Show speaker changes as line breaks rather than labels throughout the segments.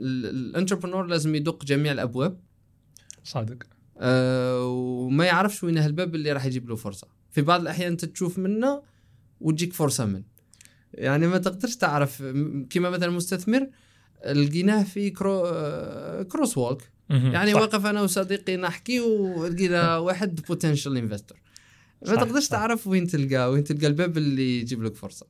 ال entrepreneur لازم يدق جميع الأبواب.
صادق.
آه وما يعرفش وين الباب اللي راح يجيب له فرصة. في بعض الأحيان انت تشوف منه وتجيك فرصة من. يعني ما تقدرش تعرف كما مثلا مستثمر لقيناه في cro- آه، crosswalk
مهم.
يعني
صح.
واقف أنا وصديقي نحكي ولقينا واحد potential investor ما تقدرش. تعرف وين تلقاه وين تلقى الباب اللي يجيب لك فرصة.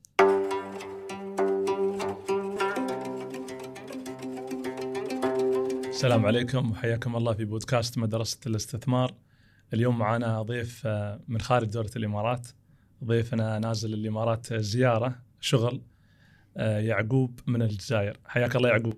السلام عليكم وحياكم الله في بودكاست مدرسة الاستثمار. اليوم معنا ضيف آه، من خارج دولة الإمارات. ضيفنا نازل الإمارات زيارة شغل آه، يعقوب من الجزائر. حياك الله يعقوب.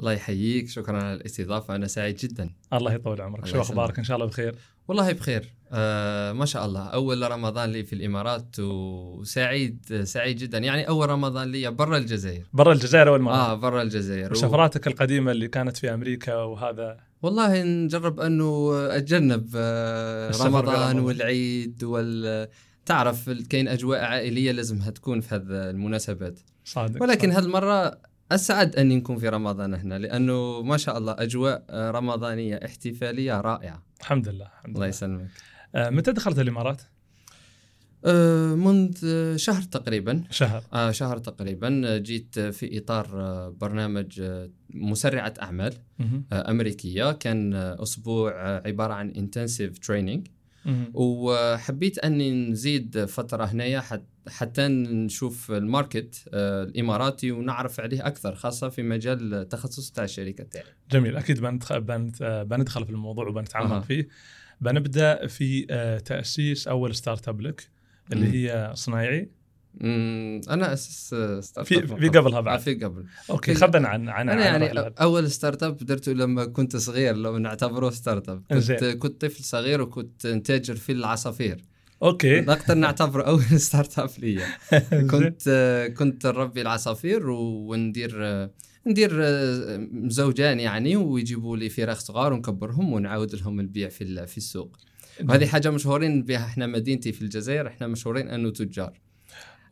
الله يحييك. شكرا على الاستضافة أنا سعيد جدا.
الله يطول عمرك.
الله
شو أخبارك. إن شاء الله بخير.
والله بخير. آه ما شاء الله. أول رمضان لي في الإمارات وسعيد سعيد جدا. يعني أول رمضان لي برا الجزائر.
برا الجزائر أول مرة.
آه برا الجزائر. و...
وسفراتك القديمة اللي كانت في أمريكا وهذا.
والله نجرب انه اتجنب آه رمضان. والعيد وال. تعرف كاين أجواء عائلية لازمها تكون في هذه المناسبات.
صادق
ولكن
صادق.
أسعد اني نكون في رمضان هنا لأنه ما شاء الله أجواء رمضانية احتفالية رائعة
الحمد لله الحمد
الله
لله
يسلمك
آه، متى دخلت الإمارات؟
آه، منذ شهر تقريبا
شهر
آه شهر تقريبا جيت في إطار آه، برنامج مسرعة
أعمال.
آه، أمريكية كان أسبوع عبارة عن intensive
training.
وحبيت أني نزيد فترة هنايا حت- حتى نشوف ال market آه، الإماراتي ونعرف عليه أكثر خاصة في مجال التخصص تاع الشركة تاعي.
جميل. أكيد بندخل, في الموضوع وبنتعمق
أها.
فيه. بنبدأ في آه، تأسيس أول startup لك اللي. هي صنايعي.
أنا أسس آه، startup
في
فقط.
قبلها
آه،
بعد
في قبل.
أوكي
في-
خبرنا عن عن
أنا
عن
يعني. أول startup درته لما كنت صغير لو نعتبره startup كنت. كنت طفل صغير وكنت نتاجر في العصافير.
أوكي.
نقدر نعتبره أول startup
زين.
كنت كنت نربي العصافير وندير ندير زوجان يعني ويجيبوا لي فراخ صغار ونكبرهم ونعاود لهم البيع في في السوق. وهذه حاجة مشهورين بها إحنا مدينتي في الجزائر إحنا مشهورين أنه تجار.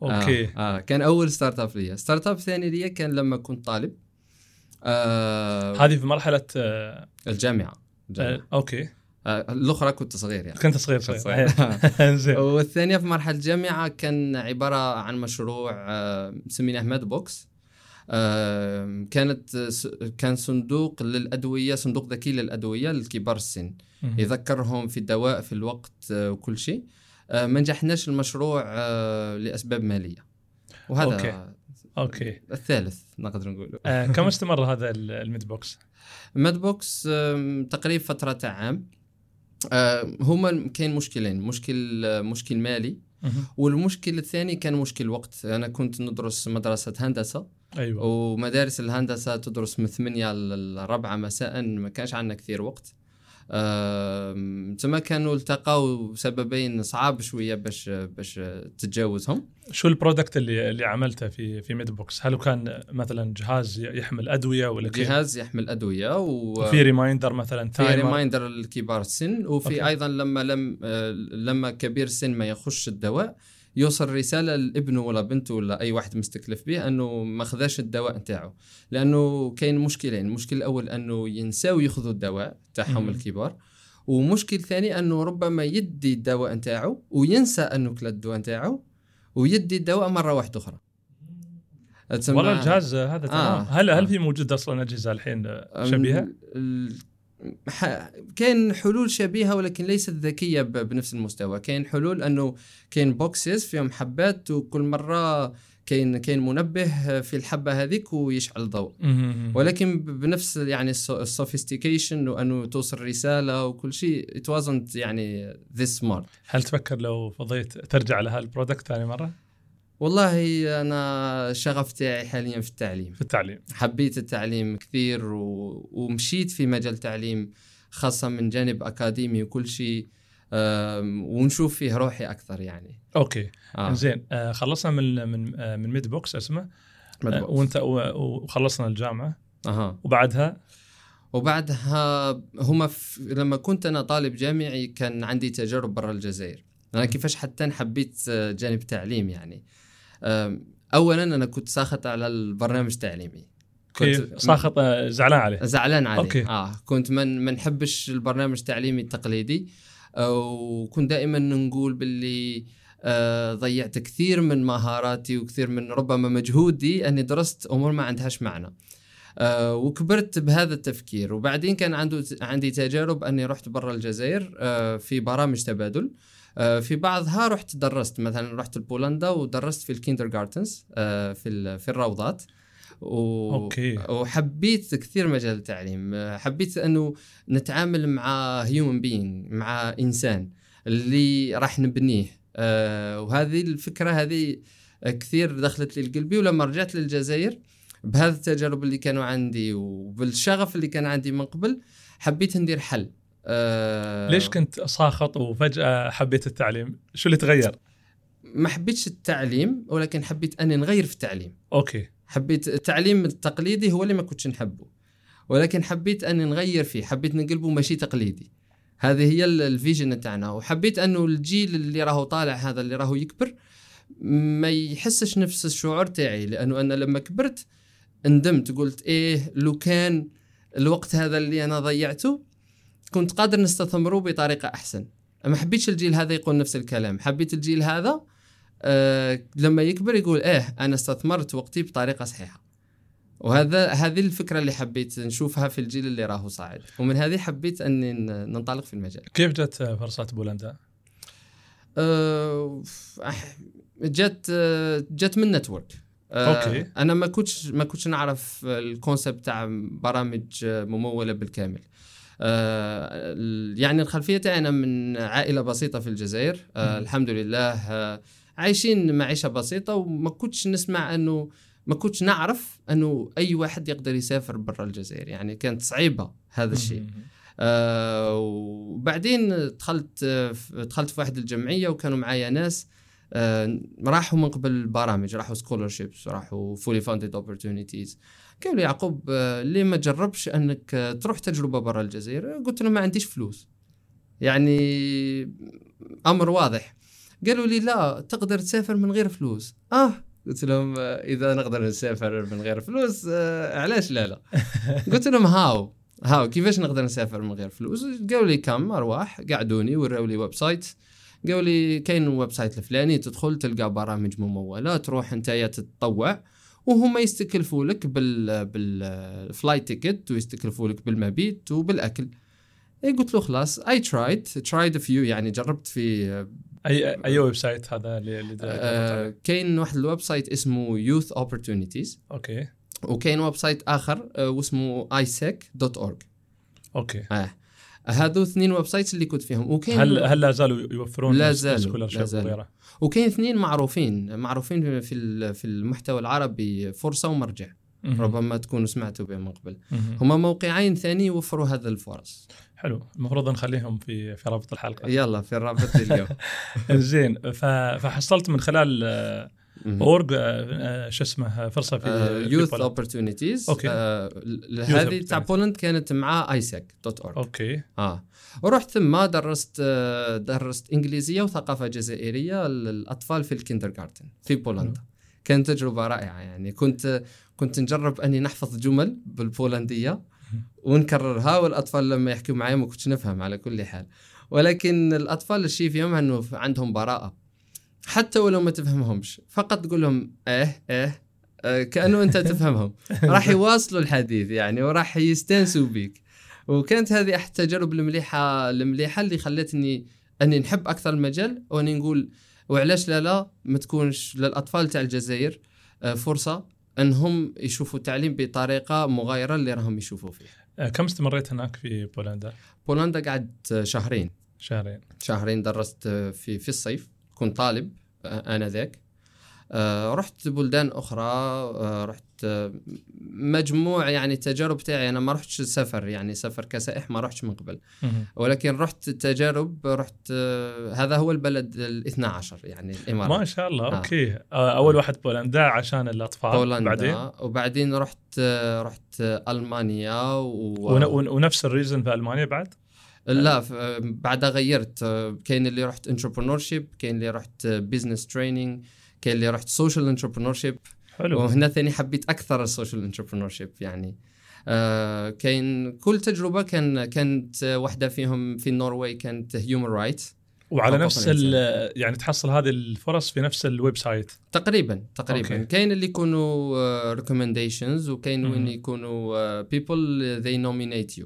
أوكي.
آه, آه كان أول startup ليا startup ثاني ليا كان لما كنت طالب. آه
هذه في مرحلة آه،
الجامعة, الجامعة.
آه، أوكي.
آه الأخرى كنت صغير يعني.
كنت صغير
كنت
صغير.
صغير.
زين.
والثانية في مرحلة الجامعة كان عبارة عن مشروع آه، سميناه Med Box آه، كانت كان صندوق للأدوية صندوق ذكي للأدوية لكبار السن. يذكرهم في الدواء في الوقت آه، وكل شيء. آه، ما نجحناش المشروع آه، لأسباب مالية. وهذا
أوكي. أوكي.
الثالث نقدر نقول
آه، كم استمر هذا ال- ال Med
Box؟ Med Box تقريبا فترة تاع عام. آه، هما كاين مشكلين. مشكل آه، مشكل مالي. والمشكل الثاني كان مشكل وقت. أنا كنت ندرس مدرسة هندسة.
أيوه.
ومدارس الهندسة تدرس من 8 للرابعه مساء. ما كانش عندنا كثير وقت. تما كانوا التقاو سببين صعاب شوية باش باش تتجاوزهم
شو ال product اللي اللي عملته في في Med Box؟ هل كان مثلا جهاز يحمل أدوية ولا كيف؟
جهاز يحمل أدوية و
وفي reminder مثلا
في
timer
reminder لكبار السن وفي
أوكي.
أيضا لما لم لما كبير السن ما يخش الدواء يوصل رسالة لابنه ولا بنته ولا أي واحد مستكلف به أنه ما خذاش الدواء نتاعو لأنه كاين مشكلين المشكل الأول أنه ينساو يأخذوا الدواء تاعهم. الكبار ومشكل ثاني أنه ربما يدي الدواء نتاعو وينسى أنه كلا الدواء نتاعو ويدي الدواء مرة واحدة أخرى
والله الجهاز هذا
آه.
هل هل
آه.
في موجود أصلا أجهزة الحين
شبيهة؟ كاين حلول شبيهة ولكن ليست ذكية بنفس المستوى. كاين حلول أنه كاين boxes فيهم حبات وكل مرة كاين كاين منبه في الحبة هذيك ويشعل الضوء
مهم.
ولكن بنفس يعني ال sophistication وأنه توصل رسالة وكل شيء it wasn't يعني this smart.
هل تفكر لو فضيت ترجع لها ال product ثاني مرة؟
والله أنا الشغف تاعي حاليا في التعليم.
في التعليم؟
حبيت التعليم كثير و... ومشيت في مجال التعليم خاصة من جانب أكاديمي وكل شيء ونشوف فيه روحي أكثر يعني.
أوكي.
آه.
زين آه خلصنا من من آه من Med Box اسمه؟ آه وانت و- وخلصنا الجامعة.
أها.
وبعدها؟
وبعدها هما. لما كنت أنا طالب جامعي كان عندي تجارب برا الجزائر. أنا كيفاش حتى حبيت آه، جانب التعليم يعني. أم، أولا أنا كنت ساخط على البرنامج التعليمي
كيف ساخط آه، زعلان عليه.
زعلان عليه.
أوكي.
آه كنت من ما نحبش البرنامج التعليمي التقليدي آه، وكنت دائما نقول باللي آه، ضيعت كثير من مهاراتي وكثير من ربما مجهودي أني درست أمور ما عندهاش معنى. آه، وكبرت بهذا التفكير. وبعدين كان عنده عندي تجارب أني رحت برا الجزائر آه، في برامج تبادل. آه، في بعضها رحت درست مثلا رحت لبولندا ودرست في ال kindergartens في ال- في الروضات. و...
أوكي.
وحبيت كثير مجال التعليم. آه، حبيت أنه نتعامل مع human being مع إنسان اللي راح نبنيه. آه، وهذه الفكرة هذه كثير دخلت لي لقلبي ولما رجعت للجزائر بهذه التجارب اللي كانوا عندي وبالشغف اللي كان عندي من قبل حبيت ندير حل. آه،
ليش كنت ساخط وفجأة حبيت التعليم؟ شو اللي تغير؟
ما حبيتش التعليم ولكن حبيت أني نغير في التعليم.
أوكي.
حبيت التعليم التقليدي هو اللي ما كنتش نحبه. ولكن حبيت أني نغير فيه حبيت نقلبه ماشي تقليدي. هذه هي ال- ال vision تاعنا. وحبيت أنه الجيل اللي راهو طالع هذا اللي راهو يكبر ما يحسش نفس الشعور تاعي. لأنه أنا لما كبرت ندمت قلت إيه لو كان الوقت هذا اللي أنا ضيعته كنت قادر نستثمره بطريقة أحسن. ما حبيتش الجيل هذا يقول نفس الكلام. حبيت الجيل هذا آه لما يكبر يقول إيه أنا استثمرت وقتي بطريقة صحيحة. وهذا هذه الفكرة اللي حبيت نشوفها في الجيل اللي راهو صاعد. ومن هذه حبيت أني ننطلق في المجال.
كيف جت فرصة بولندا؟
أه جت آه، جت من network.
أوكي.
أنا ما كنتش ما كنتش نعرف ال concept تاع برامج آه، ممولة بالكامل. آه، ال- يعني الخلفية تاعي أنا من عائلة بسيطة في الجزائر آه،. الحمد لله آه، عايشين معيشة بسيطة وما كنتش نسمع انه ما كنتش نعرف أنه أي واحد يقدر يسافر برا الجزائر يعني كانت صعيبة هذا الشيء. آه وبعدين دخلت آه، دخلت في واحد الجمعية وكانوا معايا ناس آه راحوا من قبل البرامج راحوا scholarships راحوا fully funded opportunities قالوا لي يعقوب ليه ما تجربش أنك تروح تجربة برا الجزائر قلت لهم ما عنديش فلوس. يعني أمر واضح. قالوا لي لا تقدر تسافر من غير فلوس. آه. قلت لهم إذا نقدر نسافر من غير فلوس آه علاش لا لا. قلت لهم how how كيفاش نقدر نسافر من غير فلوس؟ قالوا لي كم؟ أرواح. قعدوني وراوا لي website. قالوا لي كاين ال website الفلاني تدخل تلقى برامج ممولة تروح أنت تتطوع. وهم يستكلفوا لك بال بال flight ticket ويستكلفوا لك بالمبيت وبالأكل. اي قلت له خلاص I tried tried few يعني جربت في
أي أي ويب سايت هذا اللي,
آه كاين واحد ال website اسمه Youth Opportunities
أوكي.
وكاين website آخر آه واسمه isec.org
أوكي.
آه. هذو اثنين websites اللي كنت فيهم وكاين
هل هل لا زالوا يوفرون
لا زالوا، لا زالوا. وكاين اثنين معروفين معروفين في في المحتوى العربي فرصة ومرجع. ربما تكونوا سمعتوا بهم من قبل. هما موقعين ثاني يوفروا هذا الفرص.
حلو. المفروض نخليهم في في رابط الحلقة.
يلا في الرابط اليوم.
زين. فحصلت من خلال org آه، آه، شو اسمه فرصة في youth.
opportunities
أوكي.
هذه تاع. بولند كانت مع AIESEC dot org
أوكي.
آه. ورحت ثم درست آه، درست إنجليزية وثقافة جزائرية للأطفال في ال kindergarten في بولندا. كانت تجربة رائعة يعني. كنت كنت نجرب أني نحفظ جمل بالبولندية ونكررها والأطفال لما يحكوا معي ما كنتش نفهم على كل حال. ولكن الأطفال الشيء فيهم إنه عندهم براءة. حتى ولو ما تفهمهمش. فقط تقول لهم آه آه آه، كأنه أنت تفهمهم. راح يواصلوا الحديث يعني وراح يستانسوا بيك. وكانت هذه أحد التجارب المليحة المليحة اللي خلتني أني نحب أكثر المجال وأني نقول وعلاش لا لا ما تكونش للأطفال تاع الجزائر آه، فرصة أنهم يشوفوا التعليم بطريقة مغايرة اللي راهم يشوفوا فيه.
آه، كم استمريت هناك في بولندا؟
بولندا قعدت شهرين.
شهرين.
شهرين درست في في الصيف. كنت طالب آه، آنذاك آه، رحت بلدان أخرى آه، رحت مجموع يعني التجارب تاعي أنا ما رحتش سفر يعني سفر كسائح ما رحتش من قبل. ولكن رحت تجارب رحت هذا هو البلد ال 12 يعني الإمارات
ما شاء الله
آه.
أوكي آه، أول واحد بولندا عشان الأطفال
بولندا
بعدين
وبعدين رحت رحت ألمانيا و...
ون- ون- ونفس ال reason في ألمانيا بعد؟
لا آه، بعدها غيرت آه، كاين اللي رحت entrepreneurship كاين اللي رحت business training كاين اللي رحت social entrepreneurship
حلو.
وهنا ثاني حبيت أكثر ال social entrepreneurship يعني. آه كاين كل تجربة كان كانت واحدة فيهم في النرويج كانت human right
وعلى نفس يعني تحصل هذه الفرص في نفس ال website
تقريبا. تقريبا. كاين اللي يكونوا recommendations وكاين وين. يكونوا people they nominate you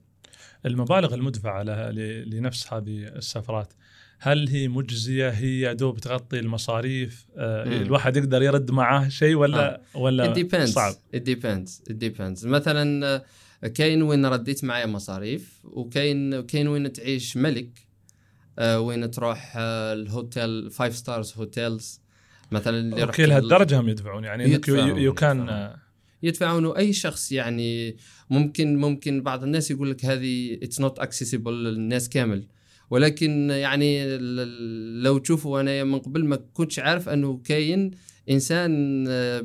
المبالغ المدفعة لها لنفس هذه السفرات. هل هي مجزية؟ هي يا دوب تغطي المصاريف؟ آه. الواحد يقدر يرد معاه شيء ولا ولا
it depends.
صعب؟
It depends. It depends. مثلا آه، كاين وين رديت معايا مصاريف وكاين كاين وين تعيش ملك آه، وين تروح آه، ال hotel five stars hotels مثلا اللي
أوكي
رحت
لهالدرجة هم يدفعون يعني
إنك
you can
يدفعون. يدفعون أي شخص يعني ممكن ممكن بعض الناس يقول لك هذه it's not accessible للناس كامل. ولكن يعني لو تشوفوا أنا من قبل ما كنتش عارف أنه كاين إنسان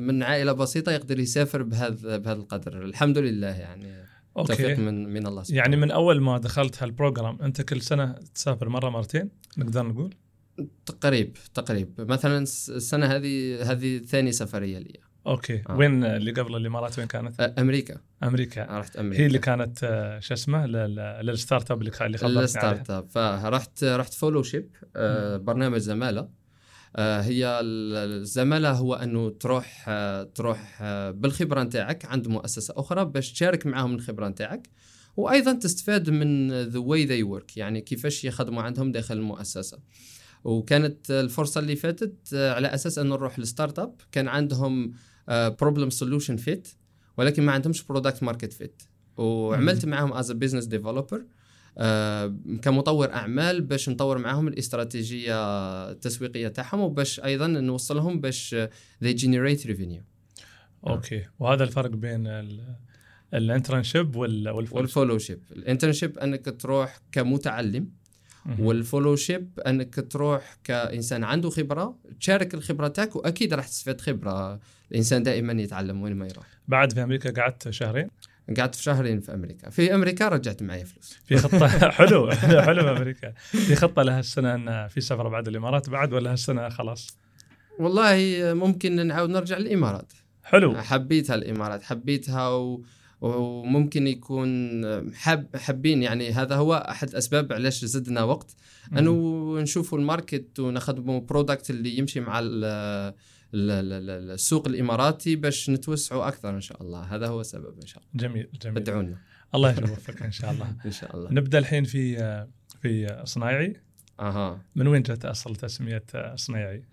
من عائلة بسيطة يقدر يسافر بهذا بهذا القدر. الحمد لله يعني. توفيق
أوكي
من من الله سبحانه
يعني من أول ما دخلت هال program أنت كل سنة تسافر مرة مرتين نقدر نقول؟
تقريب تقريب. مثلا الس- السنة هذه هذه ثاني سفرية لي.
أوكي.
آه.
وين اللي قبل الإمارات وين كانت؟
أمريكا.
أمريكا.
رحت أمريكا.
هي اللي كانت آه، شو اسمه لل- لل startup اللي خبرتني عليه
الستارت أب. فرحت رحت fellowship آه برنامج زمالة. آه هي ال- الزماله هو أنه تروح آه تروح آه بالخبرة نتاعك عند مؤسسة أخرى باش تشارك معاهم الخبرة نتاعك. وأيضا تستفاد من the way they work يعني كيفاش يخدموا عندهم داخل المؤسسة. وكانت الفرصة اللي فاتت على أساس أنه نروح لل startup كان عندهم problem solution fit ولكن ما عندهمش product market fit وعملت معاهم as business developer كمطور أعمال باش نطور معاهم الاستراتيجية التسويقية تاعهم وباش أيضا نوصلهم باش they generate revenue.
أوكي. وهذا الفرق بين ال internship
وال fellow وال fellowship. ال internship أنك تروح كمتعلم والفولو شيب أنك تروح كإنسان عنده خبرة تشارك الخبرة تاعك وأكيد راح تستفاد خبرة. الإنسان دائما يتعلم وين ما يروح.
بعد في أمريكا قعدت شهرين؟
قعدت في شهرين في أمريكا. في أمريكا رجعت معي فلوس.
في خطة. حلو. حلو في أمريكا. في خطة لهالسنة إن في سفره بعد الإمارات بعد ولا هالسنة خلاص؟
والله ممكن نعاود نرجع للإمارات.
حلو.
حبيتها الإمارات حبيتها و... وممكن يكون حب حابين يعني هذا هو أحد الاسباب علاش زدنا وقت. انه نشوفوا ال market ونخدموا product اللي يمشي مع ال ال- ال- ال- السوق الإماراتي باش نتوسعوا أكثر إن شاء الله. هذا هو السبب إن شاء الله.
جميل جميل.
ادعونا
الله يوفقك إن شاء الله.
إن شاء الله.
نبدأ الحين في في صنايعي.
أها.
من وين جت أصل تسمية صنايعي؟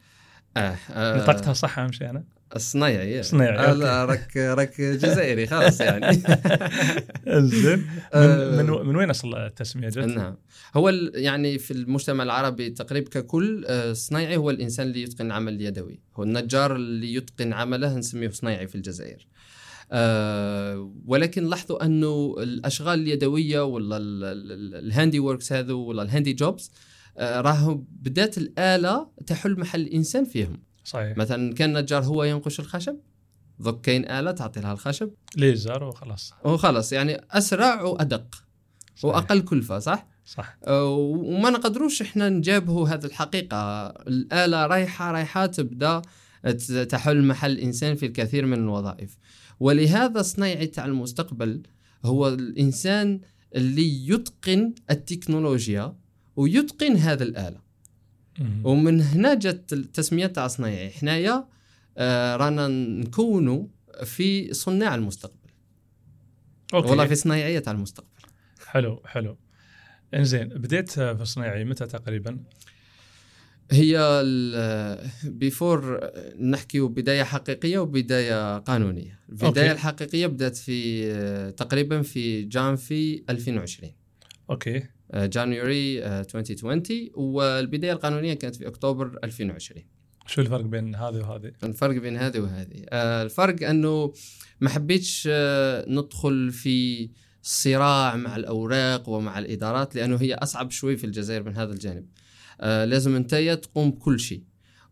آه. آه.
نطقتها صح أهم شيء أنا؟
الصنايعي
صنايعي،
آه رك رك جزائري خلاص يعني.
زين.
آه.
من, من, من وين أصل التسمية جت؟
نعم. هو ال- يعني في المجتمع العربي تقريبا ككل آه، الصنايعي هو الإنسان اللي يتقن العمل اليدوي. هو النجار اللي يتقن عمله نسميه صنايعي في الجزائر. آه ولكن لاحظوا أنه الأشغال اليدوية ولا ال- ال- ال- ال handy works هذو ولا ال handy jobs آه راهو بدات الآلة تحل محل الإنسان فيهم.
صحيح.
مثلا كان نجار هو ينقش الخشب كاين آلة تعطي لها الخشب.
ليزر وخلاص.
وخلاص يعني أسرع وأدق
صحيح.
وأقل كلفة صح؟
صح.
آه، وما نقدروش إحنا نجابهوا هذه الحقيقة. الآلة رايحة رايحة تبدأ ت- تحل محل الانسان في الكثير من الوظائف. ولهذا الصنايعي تاع المستقبل هو الإنسان اللي يتقن التكنولوجيا ويتقن هذا الآلة.
مم.
ومن هنا جت التسميه تاع صنايعي حنايا آه، رانا نكونوا في صناع المستقبل.
أوكي.
والله في صنايعية تاع المستقبل.
حلو حلو. إنزين بديت في الصنايعي متى تقريبا؟
هي before نحكي بداية حقيقية وبداية قانونية. البدايه
أوكي.
الحقيقية بدأت في آه، تقريبا في جانفي 2020
أوكي.
January 2020 والبداية القانونية كانت في أكتوبر 2020
شو الفرق بين هذه وهذه؟
الفرق بين هذه وهذه. آه، الفرق أنه ما حبيتش آه، ندخل في صراع مع الأوراق ومع الإدارات لأنه هي أصعب شوي في الجزائر من هذا الجانب. آه، لازم أنت تقوم بكل شيء.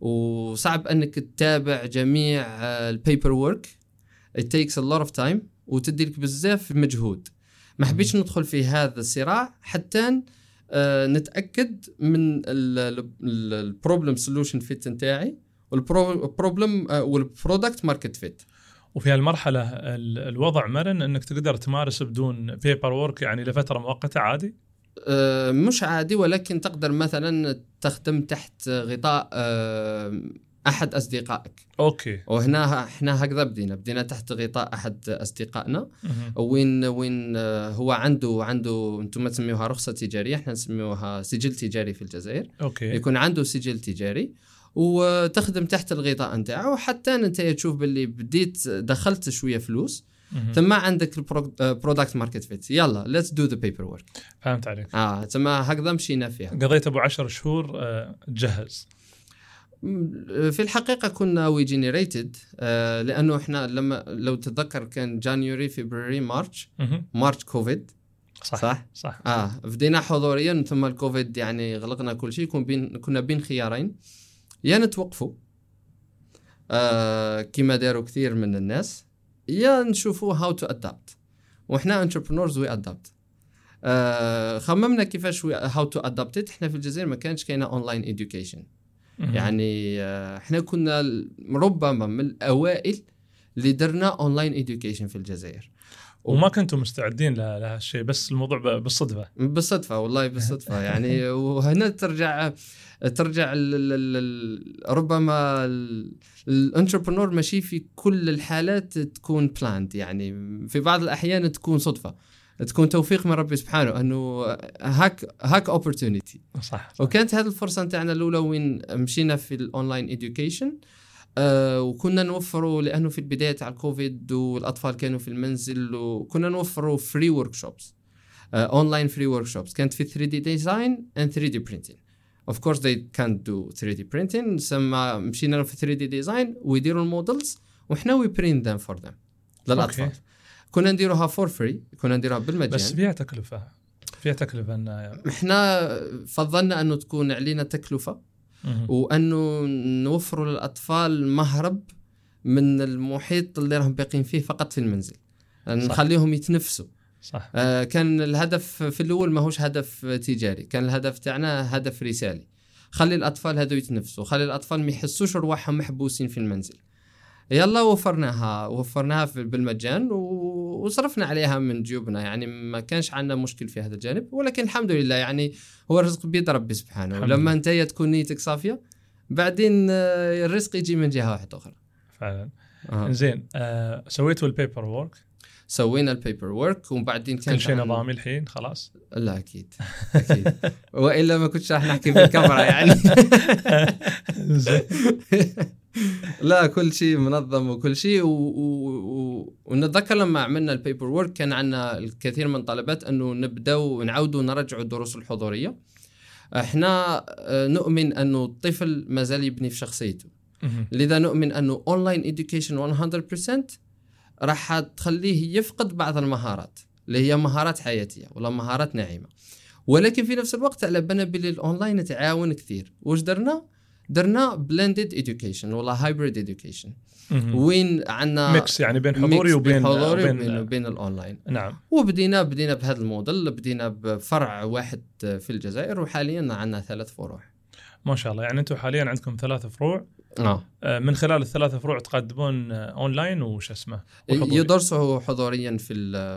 وصعب أنك تتابع جميع ال paperwork it takes a lot of time وتديلك بزاف مجهود. ما حبيتش ندخل في هذا الصراع حتى آه، نتأكد من ال problem solution fit نتاعي وال problem وال product market fit
وفي هالمرحلة ال- الوضع مرن إنك تقدر تمارس بدون بيبر وورك يعني لفترة مؤقتة عادي؟
آه، مش عادي ولكن تقدر مثلا تخدم تحت غطاء آه، أحد أصدقائك.
okay.
وهنا إحنا هكذا بدينا بدينا تحت غطاء أحد
أصدقائنا.
وين وين آه، هو عنده عنده أنتم تسميوها رخصة تجارية إحنا نسميوها سجل تجاري في الجزائر.
okay.
يكون عنده سجل تجاري. وتخدم تحت الغطاء نتاعو حتى أنت تشوف باللي بديت دخلت شوية فلوس. ثم عندك ال product market fit يلا let's do the paper work
فهمت عليك.
آه ثم هكذا مشينا فيها.
قضيت أبو 10 شهور آه، تجهز
م- في الحقيقة كنا we generated لأنه إحنا لما لو تتذكر كان January فبراير
March.
March كوفيد
صح
صح؟
صح.
آه بدينا حضوريا ثم الكوفيد يعني غلقنا كل شيء كون بين كنا بين خيارين. يا نتوقفوا آه كما داروا كثير من الناس يا نشوفوا how to adapt وإحنا entrepreneurs we adapt آه خممنا كيفاش how to adapt إحنا في الجزائر ما كانش كاينة online
education.
يعني آه، إحنا كنا ربما من الأوائل اللي درنا online education في الجزائر.
وما كنتم مستعدين له- لهالشيء بس الموضوع بالصدفة.
بالصدفة والله بالصدفة. يعني وهنا ترجع ترجع ال ال ال ربما ال entrepreneur ماشي في كل الحالات تكون planned يعني في بعض الأحيان تكون صدفة. تكون توفيق من ربي سبحانه أنه هاك هاك opportunity
صح, صح.
وكانت هذه الفرصة نتاعنا الأولى وين مشينا في ال online education آه وكنا نوفروا لأنه في البداية تاع الكوفيد والأطفال كانوا في المنزل وكنا نوفروا free workshops online free workshops كانت في 3D design and 3D printing of course they can't do 3D printing سما مشينا في 3D design ويديروا ال models وحنا we print them for them للأطفال.
okay.
كنا نديروها for free كنا نديروها بالمجان.
بس فيها تكلفة. فيها تكلفة إن
إحنا فضلنا أنه تكون علينا
تكلفة.
وأنه نوفروا للأطفال مهرب من المحيط اللي راهم باقين فيه فقط في المنزل. نخليهم يتنفسوا.
صح.
آه كان الهدف في الأول ماهوش هدف تجاري كان الهدف تاعنا هدف رسالي. خلي الأطفال هذو يتنفسوا خلي الأطفال ما يحسوش رواحهم محبوسين في المنزل. يلا وفرناها وفرناها في- بالمجان وصرفنا عليها من جيوبنا. يعني ما كانش عندنا مشكل في هذا الجانب ولكن الحمد لله يعني هو الرزق بيد ربي سبحانه. ولما. انت تكون نيتك صافية بعدين آه، الرزق يجي من جهة واحدة أخرى.
فعلا.
آه.
زين آه سويتوا ال paper work
سوينا ال paper work وبعدين كان
كل شيء نظامي الحين خلاص؟
لا أكيد أكيد. وإلا ما كنتش راح نحكي بالكاميرا يعني.
زين
لا كل شيء منظم وكل شيء. و... و... و... ونتذكر لما عملنا ال paper work كان عندنا الكثير من طلبات أنه نبداو نعاودوا نرجعوا الدروس الحضورية. إحنا آه، نؤمن انه الطفل ما زال يبني في شخصيته. لذا نؤمن انه online education 100% راح تخليه يفقد بعض المهارات اللي هي مهارات حياتية ولا مهارات ناعمة. ولكن في نفس الوقت على بالنا باللي الاونلاين تعاون كثير. واش درنا؟ درنا blended education ولا hybrid
education.
وين عندنا
mix يعني بين حضوري وبين
حضوري
وبين-
وبين, وبين الاونلاين
نعم.
وبدينا بدينا بهذا الموديل بدينا بفرع واحد في الجزائر وحاليا عندنا ثلاث فروع.
ما شاء الله. يعني أنتم حاليا عندكم ثلاث فروع.
آه.
آه، من خلال الثلاث فروع تقدمون آه، اونلاين وش اسمه.
يدرسوا حضوريا في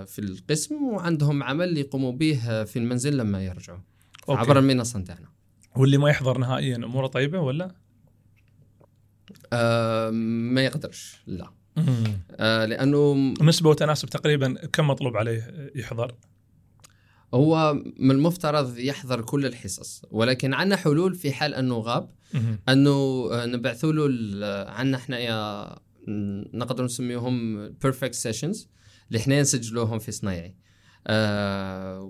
في القسم وعندهم عمل يقوموا به في المنزل لما يرجعوا. عبر المنصة نتاعنا
واللي ما يحضر نهائيا أموره طيبة ولا؟
آه ما يقدرش لا آه لأنه
نسبة وتناسب تقريبا كم مطلوب عليه يحضر؟
هو من المفترض يحضر كل الحصص ولكن عندنا حلول في حال أنه غاب. أنه آه، نبعثوا له ال- عندنا م، نقدر نسميهم perfect sessions اللي حنا نسجلوهم في صنايعي آه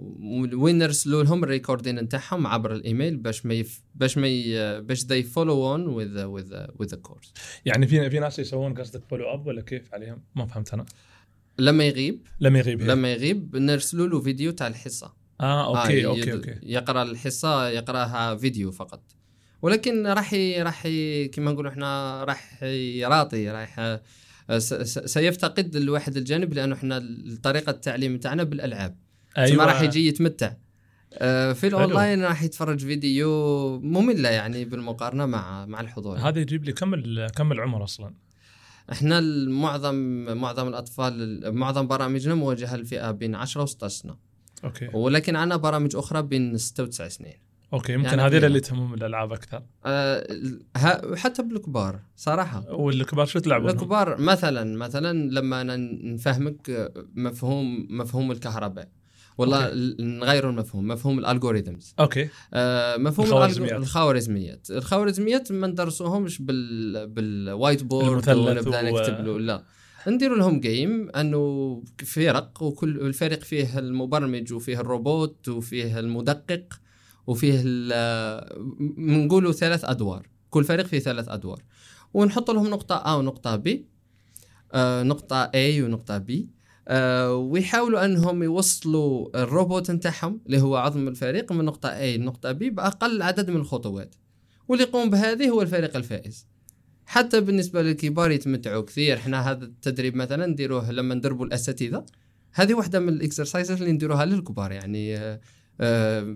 وين نرسلوا لهم ال recording نتاعهم عبر الإيميل باش ما يف باش ما ي... باش they follow on with the, with the, with the course.
يعني في في ناس يسوون قصدك فولو اب ولا كيف عليهم؟ ما فهمت أنا.
لما يغيب.
لما يغيب هي.
لما يغيب. نرسلوا له فيديو تاع الحصة.
آه okay
آه،
okay
يد-
okay
يقرأ الحصة يقرأها فيديو فقط. ولكن راح ي- راح ي- كما نقولوا إحنا راح يراطي راح سيفتقد الواحد الجانب لأنه إحنا طريقة التعليم تاعنا بالألعاب. أيوة.
أيوه.
ما راح يجي يتمتع. آه، في. الأونلاين راح يتفرج فيديو مملة يعني بالمقارنة مع مع الحضور.
هذا يجيب لي كم كم العمر أصلا؟
إحنا المعظم معظم الأطفال معظم برامجنا موجهة للفئه بين 10 و 16 سنة.
okay.
ولكن عندنا برامج أخرى بين 6 و 9 سنين.
okay يمكن
يعني كبيرة.
اللي تهمهم الألعاب أكثر
أه حتى بالكبار صراحة
والكبار شو تلعبون؟
الكبار مثلا مثلا لما أنا نفهمك مفهوم مفهوم الكهرباء والله okay. نغيروا المفهوم مفهوم ال
algorithms okay
آه مفهوم
الخوارزميات.
الخوارزميات الخوارزميات ما ندرسوهمش بال بال white board
المثلث
ونبدا
و-
نكتب له لا نديروا لهم جيم انه فرق وكل الفريق فيه المبرمج وفيه الروبوت وفيه المدقق وفيه ال- نقولوا ثلاث أدوار. كل فريق فيه ثلاث أدوار. ونحط لهم نقطة A ونقطة B. آه نقطة A ونقطة B. آه ويحاولوا أنهم يوصلوا الروبوت نتاعهم اللي هو عظم الفريق من نقطة A لنقطة B بأقل عدد من الخطوات. واللي يقوم بهذه هو الفريق الفائز. حتى بالنسبة للكبار يتمتعوا كثير. إحنا هذا التدريب مثلا نديروه لما ندربوا الأساتذة. هذه واحدة من ال exercises اللي نديروها للكبار يعني آه،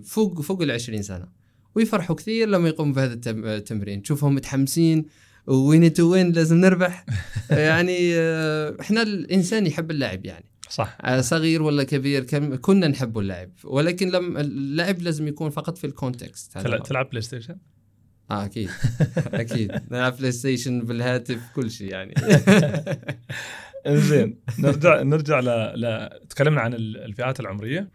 فوق فوق ال 20 سنة. ويفرحوا كثير لما يقوموا بهذا التم- التمرين. تشوفهم متحمسين win to win? لازم نربح. يعني آه، إحنا الإنسان يحب اللعب يعني.
صح.
آه، صغير ولا كبير كم كنا نحب اللعب ولكن لم اللعب لازم يكون فقط في
ال
context.
تلعب PlayStation؟
آه أكيد. أكيد. نلعب PlayStation بالهاتف كل شيء يعني.
إنزين نرجع نرجع ل... ل... تكلمنا عن ال- الفئات
العمرية.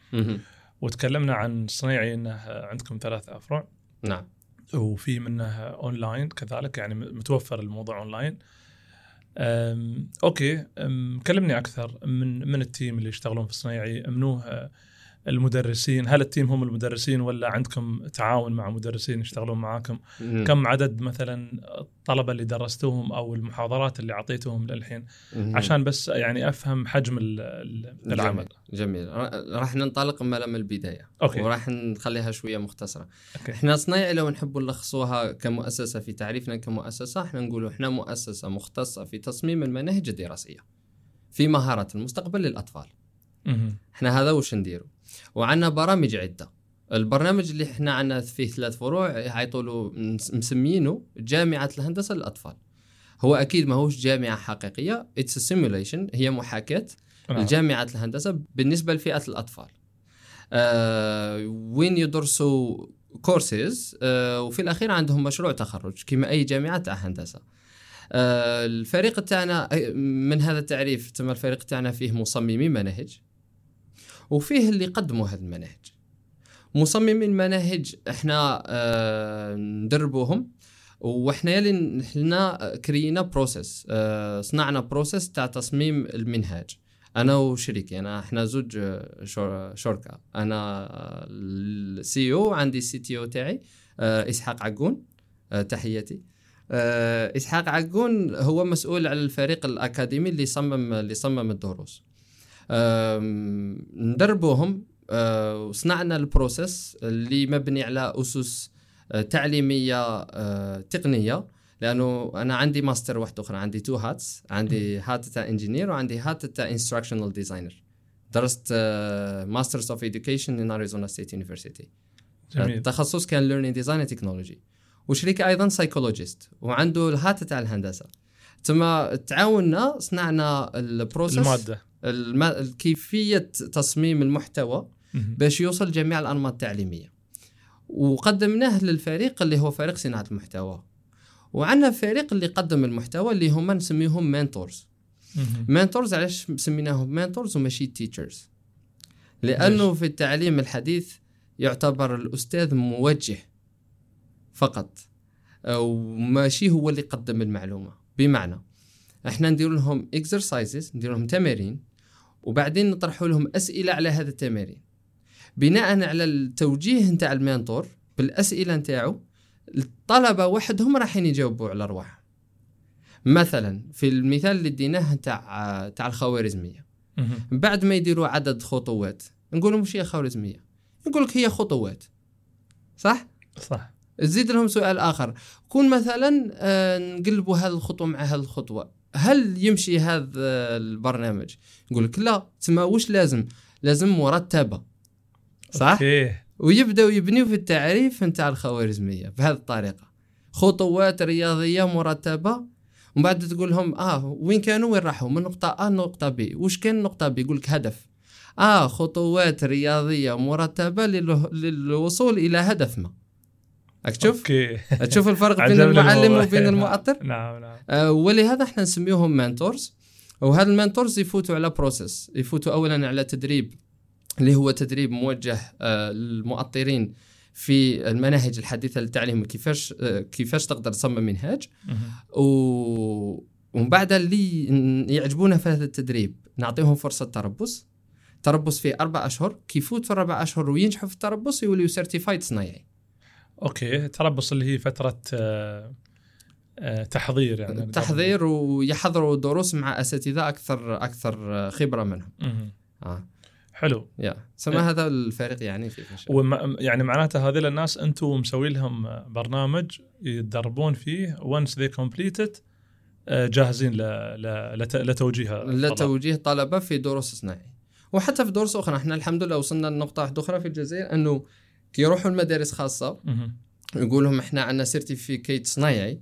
وتكلمنا عن صنيعي إنه عندكم ثلاث افرع
نعم.
وفي منه اونلاين كذلك يعني متوفر الموضوع اونلاين أم، okay أم، كلمني أكثر من من ال team اللي يشتغلون في الصنيعي؟ منوه أه، المدرسين هل ال team هم المدرسين ولا عندكم تعاون مع مدرسين يشتغلون معاكم
مهم.
كم عدد مثلا الطلبة اللي درستوهم أو المحاضرات اللي أعطيتوهم للحين
مهم.
عشان بس يعني أفهم حجم ال- ال- العمل
جميل ر- راح ننطلق من البداية
okay.
وراح نخليها شوية مختصرة
okay.
إحنا صنايعي لو نحب نلخصوها كمؤسسة في تعريفنا كمؤسسة إحنا نقولوا إحنا مؤسسة مختصة في تصميم المناهج الدراسية في مهارات المستقبل للأطفال
مهم.
إحنا هذا وش نديروا وعندنا برامج عدة. البرنامج اللي إحنا عندنا فيه ثلاث فروع مس- مسمينه جامعة الهندسة للأطفال. هو أكيد ما هوش جامعة حقيقية it's simulation هي محاكاة
نعم.
الجامعة الهندسة بالنسبة لفئة الأطفال. آه وين يدرسوا كورسز آه وفي الأخير عندهم مشروع تخرج كما أي جامعة تاع هندسة. آه الفريق تاعنا من هذا التعريف تم الفريق تاعنا فيه مصممي مناهج. وفيه اللي يقدموا هذه المناهج. مصممي المناهج إحنا آه ندربوهم وإحنا يلي إحنا كرينا process آه صنعنا process تاع تصميم المنهاج. أنا وشريكي أنا إحنا زوج آه، شر- شركاء. أنا ال CEO عندي ال CTO تاعي آه، إسحاق عقون آه، تحياتي. آه، إسحاق عقون هو مسؤول على الفريق الأكاديمي اللي يصمم اللي يصمم الدروس. ندربوهم وصنعنا ال process اللي مبني على أسس تعليمية تقنية. لأنه أنا عندي ماستر واحدة أخرى عندي two hats عندي hat تاع engineer وعندي hat تاع instructional designer درست masters of education in Arizona State
University
التخصص كان learning design technology وشريكي أيضا psychologist وعنده ال hat تاع الهندسة. ثم تعاوننا صنعنا ال
process المادة.
الم... كيفيه تصميم المحتوى. باش يوصل جميع الأنماط التعليمية وقدمناه للفريق اللي هو فريق صناعة المحتوى وعندنا فريق اللي قدم المحتوى اللي هما نسميهم
mentors.
mentors علاش سميناهم mentors وماشي teachers
لأنه؟
في التعليم الحديث يعتبر الأستاذ موجه فقط وماشي هو اللي يقدم المعلومة بمعنى إحنا ندير لهم exercises ندير لهم تمارين وبعدين نطرح لهم أسئلة على هذا التمارين. بناء على التوجيه نتاع ال mentor بالأسئلة نتاعو الطلبة وحدهم رايحين يجاوبوا على أرواحهم. مثلا في المثال اللي ديناه تاع تاع
الخوارزمية.
بعد ما يديروا عدد خطوات نقول لهم هي خوارزمية يقول لك هي خطوات. صح؟
صح.
تزيد لهم سؤال آخر. كون مثلا آه، نقلبوا هذه الخطوة مع هذه الخطوة. هل يمشي هذا البرنامج؟ يقول لك لا. تسمى وش لازم؟ لازم مرتبة. صح؟
أوكي.
ويبداو يبنيو في التعريف نتاع الخوارزمية بهذه الطريقة. خطوات رياضية مرتبة. ومن بعد تقول لهم آه وين كانوا؟ وين راحوا؟ من نقطة A لنقطة B واش كان نقطة B يقول لك هدف. آه خطوات رياضية مرتبة للو- للوصول إلى هدف ما. تشوف
okay.
تشوف الفرق بين المعلم. وبين المؤطر.
نعم نعم.
آه، ولهذا إحنا نسميهم mentors وهذا ال mentors يفوتوا على process يفوتوا اولا على تدريب اللي هو تدريب موجه آه، للمؤطرين في المناهج الحديثة للتعليم كيفاش آه، كيفاش تقدر تصمم منهاج. و... ومن بعد اللي يعجبونا في هذا التدريب نعطيهم فرصة تربص. تربص في أربع أشهر كيفوت في الاربع أشهر وينجحوا في التربص يوليو certified صنايعي.
okay تربص اللي هي فترة آه، آه، تحضير يعني
تحضير ويحضروا دروس مع أساتذة أكثر أكثر خبرة منهم. آه
حلو
تسمى
إيه.
هذا الفريق يعني في فشل.
وم... يعني معناته هذول الناس أنتم مسوي لهم برنامج يتدربون فيه once they complete it آه، جاهزين ل... ل... لت... لتوجيه.
لتوجيه طلبة في دروس صناعي وحتى في دروس أخرى إحنا الحمد لله وصلنا لنقطة واحدة أخرى في الجزائر أنه كي يروحوا المدارس خاصه. يقول لهم إحنا عندنا certificate صناعي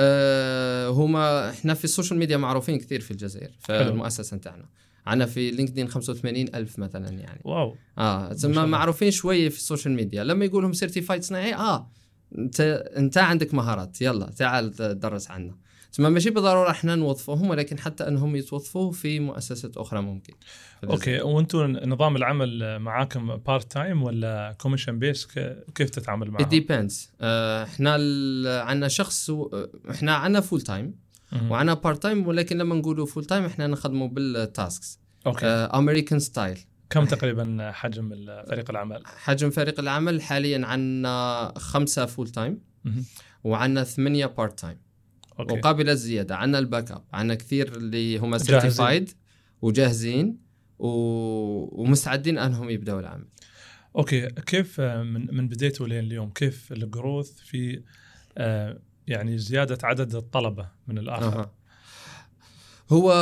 أه هما إحنا في ال social media معروفين كثير في الجزائر في
حلو.
المؤسسة نتاعنا. عندنا في LinkedIn 85 ألف مثلا يعني. wow.
آه
تسمى. معروفين شوية في ال social media. لما يقول لهم certified صناعي آه انت أنت عندك مهارات يلا تعال درس عنا. تسمى ماشي بالضروره إحنا نوظفوهم ولكن حتى أنهم يتوظفوا في مؤسسات أخرى ممكن.
okay وأنتم نظام العمل معاكم part time ولا commission based كيف تتعامل
depends آه إحنا عندنا شخص و... إحنا عندنا full
time.
وعندنا part time ولكن لما نقولوا full time إحنا نخدموا بال
tasks
okay American style
كم تقريبا حجم فريق العمل؟
حجم فريق العمل حاليا عندنا خمسة full
time.
وعندنا ثمانية part time
okay
وقابله للزياده عندنا ال backup عندنا كثير اللي هم. certified وجاهزين و... ومستعدين أنهم يبدأوا العمل
okay كيف آه، من من بديتوا لين اليوم كيف ال growth في آه، يعني زيادة عدد الطلبة من الآخر؟
أها. هو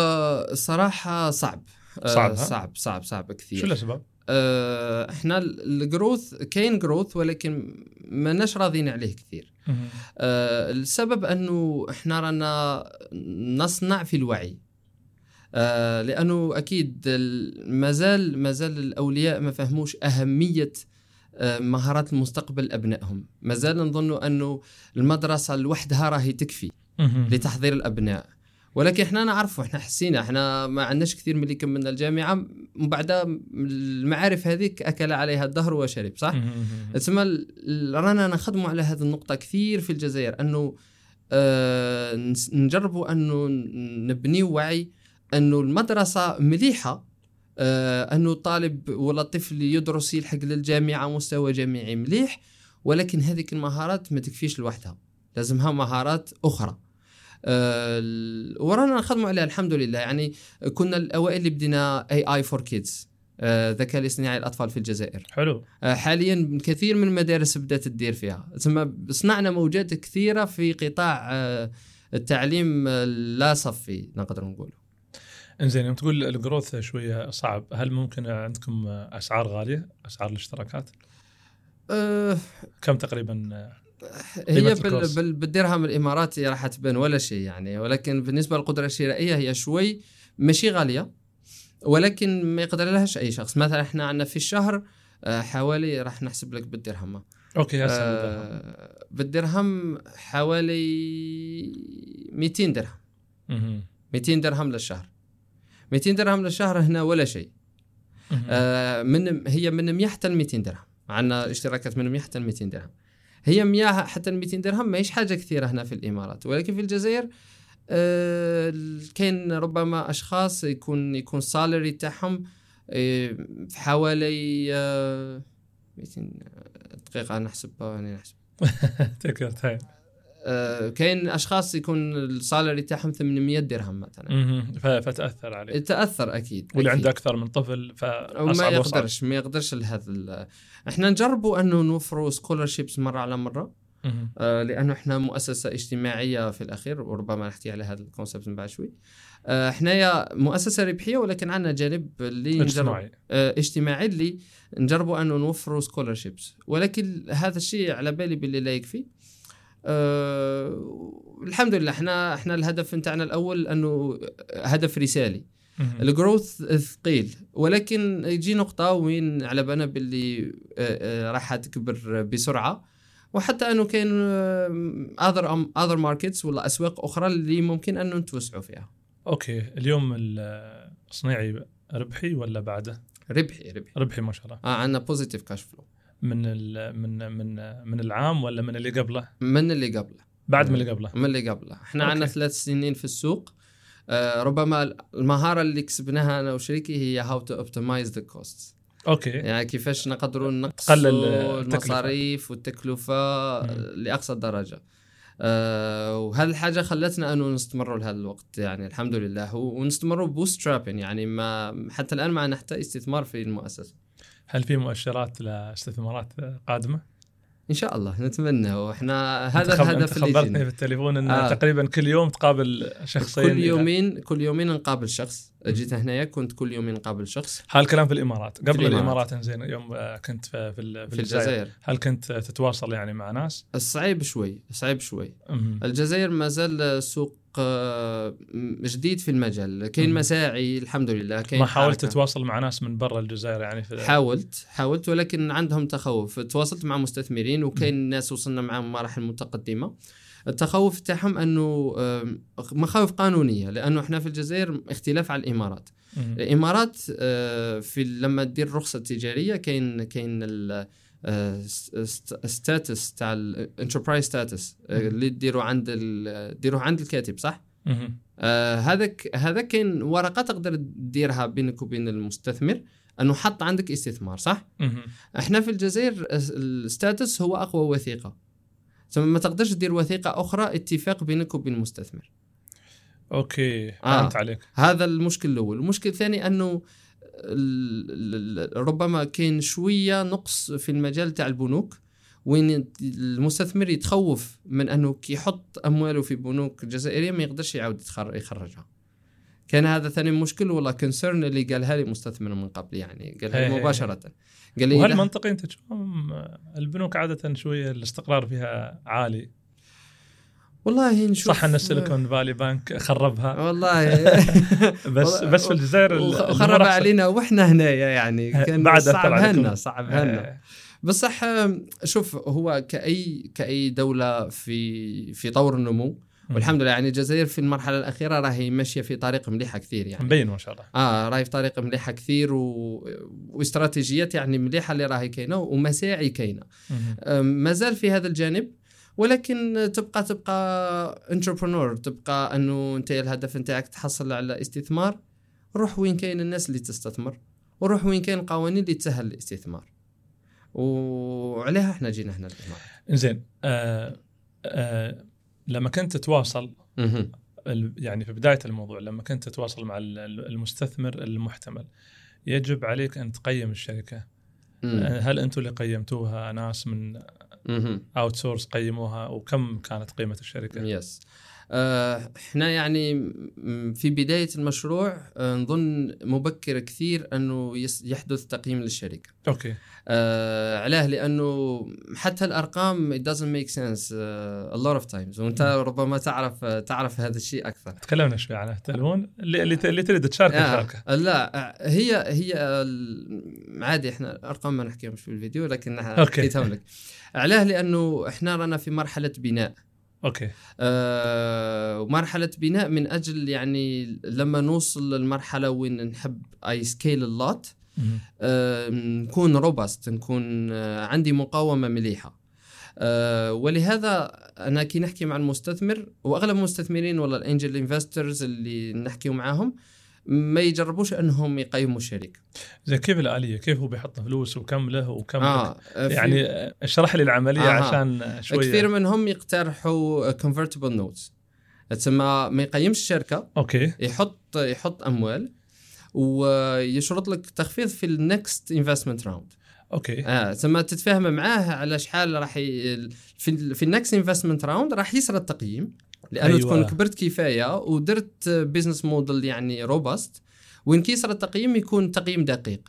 الصراحه صعب
صعب،؟
صعب صعب صعب كثير
شو الأسباب؟
آه، إحنا الجروث كاين جروث ولكن ماناش راضيين عليه كثير. آه، السبب أنه إحنا رانا نصنع في الوعي. آه، لأنه أكيد ال- مازال مازال الأولياء ما فهموش أهمية آه، مهارات المستقبل أبنائهم. مازال نظن أنه المدرسة لوحدها راهي تكفي. لتحضير الأبناء. ولكن إحنا نعرفوا إحنا حسينا إحنا ما عندناش كثير من اللي كملنا الجامعة. من بعد المعارف هذيك أكل عليها الدهر وشرب صح؟ تسمى رانا نخدموا على هذه النقطة كثير في الجزائر أنه آه نجربوا أنه ن- نبنيو وعي أنه المدرسة مليحة آه أنه الطالب ولا الطفل يدرس يلحق للجامعة مستوى جامعي مليح ولكن هذيك المهارات ما تكفيش لوحدها. لازمها مهارات ال- ورانا نخدموا عليها الحمد لله. يعني كنا الأوائل اللي بدينا اي اي فور كيدز الذكاء الاصطناعي الأطفال في الجزائر.
حلو.
آه، حاليا كثير من المدارس بدأت تدير فيها. ثم صنعنا موجات كثيرة في قطاع آه، التعليم آه، لا صفي نقدر نقول
إنزين يوم تقول الجروث شوية صعب هل ممكن عندكم أسعار غالية؟ أسعار الاشتراكات؟
آه،
كم تقريبا؟
هي بال. بال بالدرهم الإماراتي راح تبان ولا شيء يعني ولكن بالنسبة للقدرة الشرائية هي شوي ماشي غالية ولكن ما يقدر لهاش أي شخص. مثلا إحنا عندنا في الشهر آه، حوالي راح نحسب لك بالدرهم.
أوكي
آه، بالدرهم حوالي 200 درهم.
مهم.
200 درهم للشهر. 200 درهم للشهر هنا ولا شيء. آه من هي من 100 حتى ل 200 درهم. عندنا اشتراكات من 100 حتى ل 200 درهم. هي 100 حتى ل 200 درهم ماهيش حاجة كثيرة هنا في الإمارات. ولكن في الجزائر آه كاين ربما أشخاص يكون يكون السالري تاعهم آه في حوالي آه 200 دقيقة نحسبها يعني نحسب
تيك تايم
آه كاين أشخاص يكون ال salary تاعهم 800 درهم مثلا.
ف- فتأثر عليه
تأثر أكيد
واللي. عنده أكثر من طفل فأصعب وأصعب.
يقدرش ما يقدرش لهذا إحنا نجربوا أنه نوفروا scholarships مرة على
مرة.
آه، لأنه إحنا مؤسسة اجتماعية في الأخير وربما نحكي على هذا ال concept من بعد شوي آه، حنايا مؤسسة ربحية ولكن عندنا جانب اللي
اجتماعي
آه، اجتماعي اللي نجربوا أنه نوفروا scholarships ولكن هذا الشيء على بالي باللي لا يكفي أه الحمد لله إحنا إحنا الهدف نتاعنا الأول أنه هدف رسالي.
ال
growth ثقيل ولكن يجي نقطة وين على بالنا باللي آه، آه، راح تكبر بسرعة. وحتى أنه كاين other other markets ولا أسواق أخرى اللي ممكن أنه نتوسعوا فيها.
okay اليوم الصناعي ربحي ولا بعده؟
ربحي ربحي.
ربحي ما شاء الله.
آه عندنا positive cash flow
من ال من من من العام ولا من اللي قبله؟
من اللي قبله.
بعد من اللي قبله.
من اللي قبله.
إحنا.
عندنا ثلاث سنين في السوق. آه ربما المهارة اللي كسبناها أنا وشريكي هي how to optimize the cost
okay.
يعني كيفاش نقدروا
التكلفة.
المصاريف والتكلفة
مم.
لأقصى درجة أه وهذه الحاجة خلتنا أنه نستمروا لهذا الوقت. يعني الحمد لله. ونستمروا bootstrapping يعني ما حتى الآن ما نحتاج استثمار في المؤسسة.
هل في مؤشرات لاستثمارات قادمة؟
إن شاء الله نتمنى وإحنا هذا الهدف اللي
خبرتني. في التليفون ان
آه.
تقريبا كل يوم تقابل شخصين
كل يومين كل يومين نقابل شخص جيت هنايا كنت كل يومين نقابل شخص
هذا الكلام في الإمارات قبل
الإمارات.
الإمارات انزين يوم كنت في في,
في
في الجزائر هل كنت تتواصل يعني مع ناس؟
صعيب شوي صعيب شوي
مهم.
الجزائر ما زال سوق آه، جديد في المجال كاين
مم.
مساعي الحمد لله كاين
ما حاولت. تتواصل مع ناس من برا الجزائر يعني في
حاولت حاولت ولكن عندهم تخوف تواصلت مع مستثمرين وكاين ناس وصلنا معهم مراحل متقدمة التخوف تاعهم أنه مخاوف قانونية لأنه إحنا في الجزائر اختلاف على
الإمارات.
الإمارات آه، في لما دير رخصة تجارية كاين كاين ال status تاع ال enterprise status
مم.
اللي ديروا عند ديروه عند الكاتب صح؟ آه، هذاك هذا كاين ورقة تقدر ديرها بينك وبين المستثمر أنه حط عندك استثمار صح؟ إحنا في الجزائر ال status هو أقوى وثيقة ثم ما تقدرش دير وثيقة أخرى اتفاق بينك وبين المستثمر.
okay
آه.
فهمت عليك.
هذا المشكل الأول. المشكل الثاني أنه ربما كاين شوية نقص في المجال تاع البنوك وين المستثمر يتخوف من أنه كي يحط أمواله في بنوك جزائرية ما يقدرش يعاود يخرجها. كان هذا ثاني مشكل ولا concern اللي قالها لي مستثمر من قبل يعني؟ قالها
هي-
لي
هي-
مباشرة. قال لي
وهل منطقي انت تشوفهم آه، البنوك عادة شوية الاستقرار فيها عالي؟
والله نشوف
صح أن السيليكون فالي بانك خربها.
والله.
بس بس في الجزائر أحسن.
علينا وإحنا هنايا يعني. كان
بعد أثر
صعب. هنا صعب هنا.
آه،
بصح شوف هو كاي كأي دولة في في طور النمو والحمد لله يعني الجزائر في المرحلة الأخيرة راهي ماشية في طريق مليحة كثير يعني.
مبين ما شاء الله.
آه راهي في طريق مليحة كثير و... واستراتيجيات يعني مليحة اللي راهي كاينة ومساعي كاينة.
مهم.
آم، ما زال في هذا الجانب ولكن تبقى تبقى انتربرنور تبقى أنه أنت الهدف نتاعك تحصل على استثمار روح وين كاين الناس اللي تستثمر وروح وين كاين القوانين اللي تسهل الاستثمار. وعليها إحنا جينا هنا الإمارات.
زين آه آه لما كنت تتواصل يعني في بداية الموضوع لما كنت تتواصل مع ال- ال- المستثمر المحتمل يجب عليك أن تقيم الشركة
مم.
آه، هل أنتم اللي قيمتوها ناس من. outsource قيموها وكم كانت قيمة الشركة؟
yes آه، إحنا يعني في بداية المشروع آه، نظن مبكر كثير أنه يس- يحدث تقييم للشركة.
okay.
آه علاه لأنه حتى الأرقام it doesn't make sense uh, a lot of times. وأنت ربما تعرف تعرف هذا الشيء أكثر.
تكلمنا شوي عنها التلفون اللي تريد تشارك
آه
شاركه
لا آه، هي هي عادي إحنا الأرقام ما نحكيهمش في الفيديو لكن
okay.
حكيتهم لك علاه لأنه إحنا رانا في مرحلة بناء.
okay
آه ومرحلة بناء من أجل يعني لما نوصل للمرحلة وين نحب I scale a
lot.
آه، نكون robust نكون آه، عندي مقاومة مليحة آه، ولهذا أنا كي نحكي مع المستثمر وأغلب المستثمرين ولا ال angel investors اللي نحكي معاهم ما يجربوش أنهم يقيموا الشركة
زين كيف الاليه؟ كيف هو بيحط فلوس وكم له وكم
في-
يعني آه، اشرح لي العملية
آه.
عشان شوية.
كثير منهم يقترحوا convertible notes تسمى ما يقيمش الشركة
okay.
يحط يحط أموال ويشرط لك تخفيض في ال next investment
round
okay. آه ثم تتفاهم معاه على شحال راح ي... في ال في ال next investment round راح يسرى التقييم. لأنه
أيوة.
تكون كبرت كفاية ودرت business model يعني robust وين كي يسرى التقييم يكون تقييم دقيق.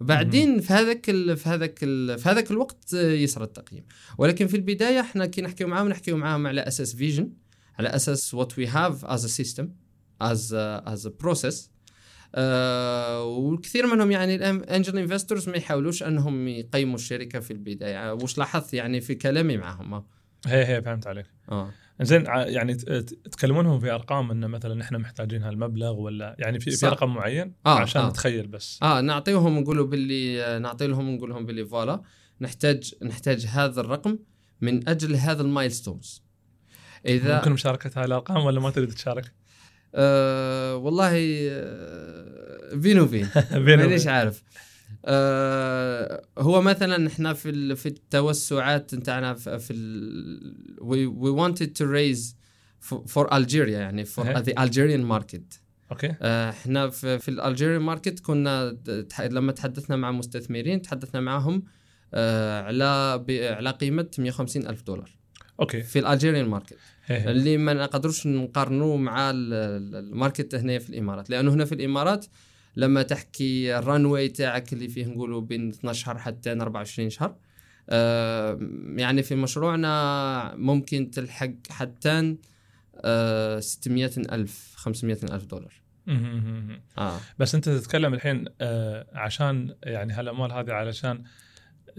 بعدين في هذاك ال في هذاك ال في هذاك الوقت يسرى التقييم. ولكن في البداية إحنا كي نحكيو معاهم نحكيو معاهم على أساس vision على أساس what we have as a system as as a process والكثير منهم يعني ال angel investors ما يحاولوش أنهم يقيموا الشركة في البداية. وش لاحظت يعني في كلامي معهم؟
هي هي فهمت عليك
آه
زين يعني تكلمونهم في أرقام انه مثلا إحنا محتاجين هالمبلغ ولا يعني في في. رقم معين
آه،
عشان
آه.
نتخيل بس
آه نعطيهم نقولوا باللي نعطي لهم نقول لهم باللي voilà نحتاج نحتاج هذا الرقم من أجل هذا ال milestones إذا
ممكن مشاركه هاي الأرقام ولا ما تريد تشارك؟
آه والله آه بيني وبين
بيني
مانيش. عارف آه هو مثلا إحنا في في التوسعات نتاعنا في, ال we, we wanted to raise for, for Algeria يعني for
إيه.
the Algerian market.
okay.
آه، إحنا في, في ال Algerian market كنا لما تحدثنا مع مستثمرين تحدثنا معهم آه، على على قيمة 150 ألف دولار.
أوكي.
في ال
Algerian market.
اللي ما نقدروش نقارنوه مع ال- ال- ال market هنا في الإمارات. لأنه هنا في الإمارات لما تحكي ال runway تاعك اللي فيه نقولوا بين 12 شهر حتى 24 شهر آه، يعني في مشروعنا ممكن تلحق حتى آه، 600 ألف 500 ألف دولار. آه.
بس أنت تتكلم الحين آه، عشان يعني هالأموال هذه علشان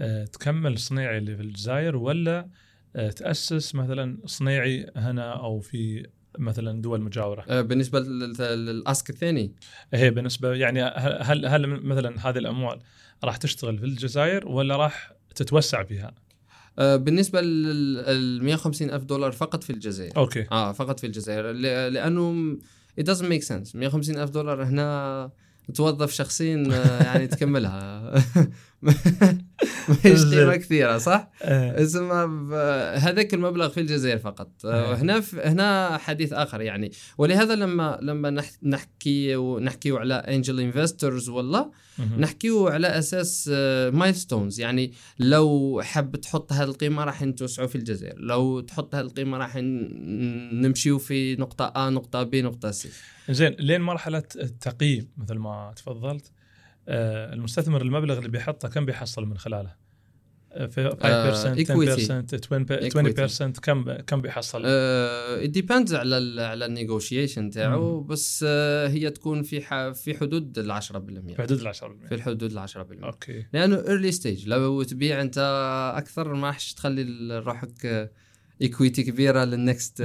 آه، تكمل صنيعي اللي في الجزائر ولا آه، تأسس مثلا صنيعي هنا أو في مثلا دول مجاورة؟
آه، بالنسبة لل- للأسك الثاني؟
هي بالنسبة يعني هل هل مثلا هذه الأموال راح تشتغل في الجزائر ولا راح تتوسع فيها؟
آه، بالنسبة لل 150 ألف دولار فقط في الجزائر.
أوكي.
آه فقط في الجزائر. ل- لأنه it doesn't make sense. 150 ألف دولار هنا توظف شخصين آه، يعني تكملها. قيمة كثيرة صح؟
آه،
اسمه ب- هذاك المبلغ في الجزائر فقط. آه،
آه.
هنا هنا حديث آخر يعني. ولهذا لما لما نح- نحكي ونحكي على angel investors والله. نحكيو على أساس milestones يعني لو حب تحط هذه القيمة راح نتوسعوا في الجزائر. لو تحط هذه القيمة راح نمشيو في نقطة A نقطة B نقطة C
زين لين مرحلة التقييم مثل ما تفضلت آه، المستثمر المبلغ اللي بيحطه كم بيحصل من خلاله؟ آه، في 5%
equity.
10% 20% كم كم بيحصل؟
it depends على ال على ال negotiation تاعو بس آه، هي تكون في في حدود ال 10%
في حدود ال 10%
في الحدود ال 10%
أوكي
لأنه early stage لو تبيع أنت أكثر ما راحش تخلي روحك equity كبيرة لل
next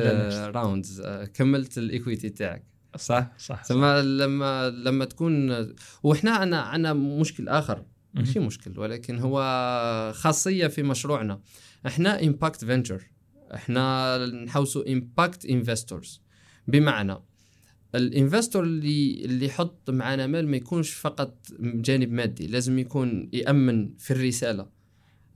rounds كملت ال equity تاعك صح؟
صح.
ثم لما لما تكون وإحنا عندنا عندنا مشكل آخر ماشي مشكل ولكن هو خاصية في مشروعنا. إحنا impact venture إحنا نحوسوا impact investors بمعنى ال investor اللي اللي يحط معنا مال ما يكونش فقط جانب مادي لازم يكون يامن في الرسالة.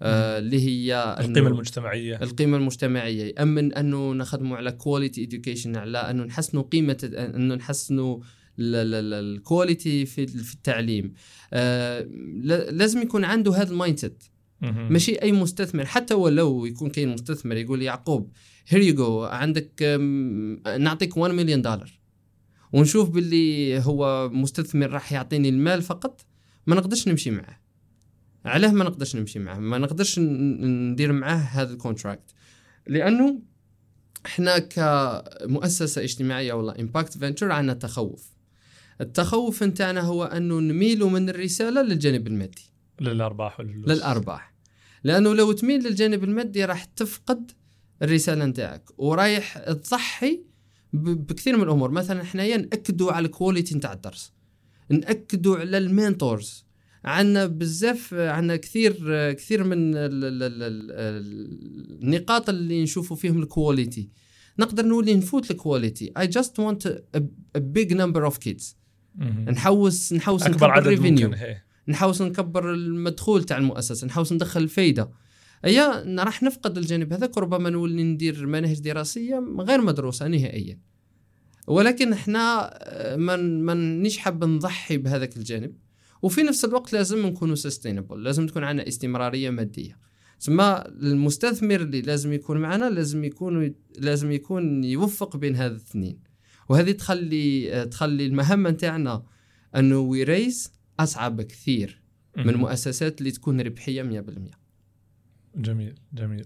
آه اللي هي
القيمة المجتمعية.
القيمة المجتمعية. يامن أنه نخدموا على quality education على أنه نحسنوا قيمة أنه نحسنوا ال quality في في التعليم. آه لا- لازم يكون عنده هذا ال
mindset.
ماشي؟ أي مستثمر حتى ولو يكون كاين مستثمر يقول يعقوب here you go عندك نعطيك 1 مليون دولار ونشوف باللي هو مستثمر راح يعطيني المال فقط ما نقدرش نمشي معه علاه ما نقدرش نمشي معه ما نقدرش ندير معاه هذا ال contract لأنه إحنا كمؤسسة اجتماعية ولا impact venture عندنا تخوف. التخوف نتاعنا هو أنه نميلوا من الرسالة للجانب المادي.
للأرباح والفلوس.
للأرباح. لأنه لو تميل للجانب المادي راح تفقد الرسالة نتاعك ورايح تضحي بكثير من الأمور. مثلا حنايا نأكدوا على ال quality نتاع الدرس نأكدوا على ال mentors عندنا بزاف عندنا كثير كثير من ال- ال- ال- ال- النقاط اللي نشوفوا فيهم ال quality نقدر نولي نفوت ال quality I just want a, a big number of kids.
مهم.
نحوس نحوس
أكبر
نكبر
عدد. ممكن هي
نحاول نكبر المدخول تاع المؤسسة. نحاول ندخل الفايدة. أيا راح نفقد الجانب هذاك وربما نولي ندير مناهج دراسية غير مدروسة نهائيا. ولكن إحنا آه، ما من مانيش حاب نضحي بهذاك الجانب. وفي نفس الوقت لازم نكونوا sustainable لازم تكون عندنا استمرارية مادية. ثم المستثمر اللي لازم يكون معنا لازم يكون لازم يكون يوفق بين هذا الاثنين. وهذه تخلي تخلي المهمة نتاعنا أنه we raise أصعب كثير من المؤسسات اللي تكون ربحية 100%
جميل جميل.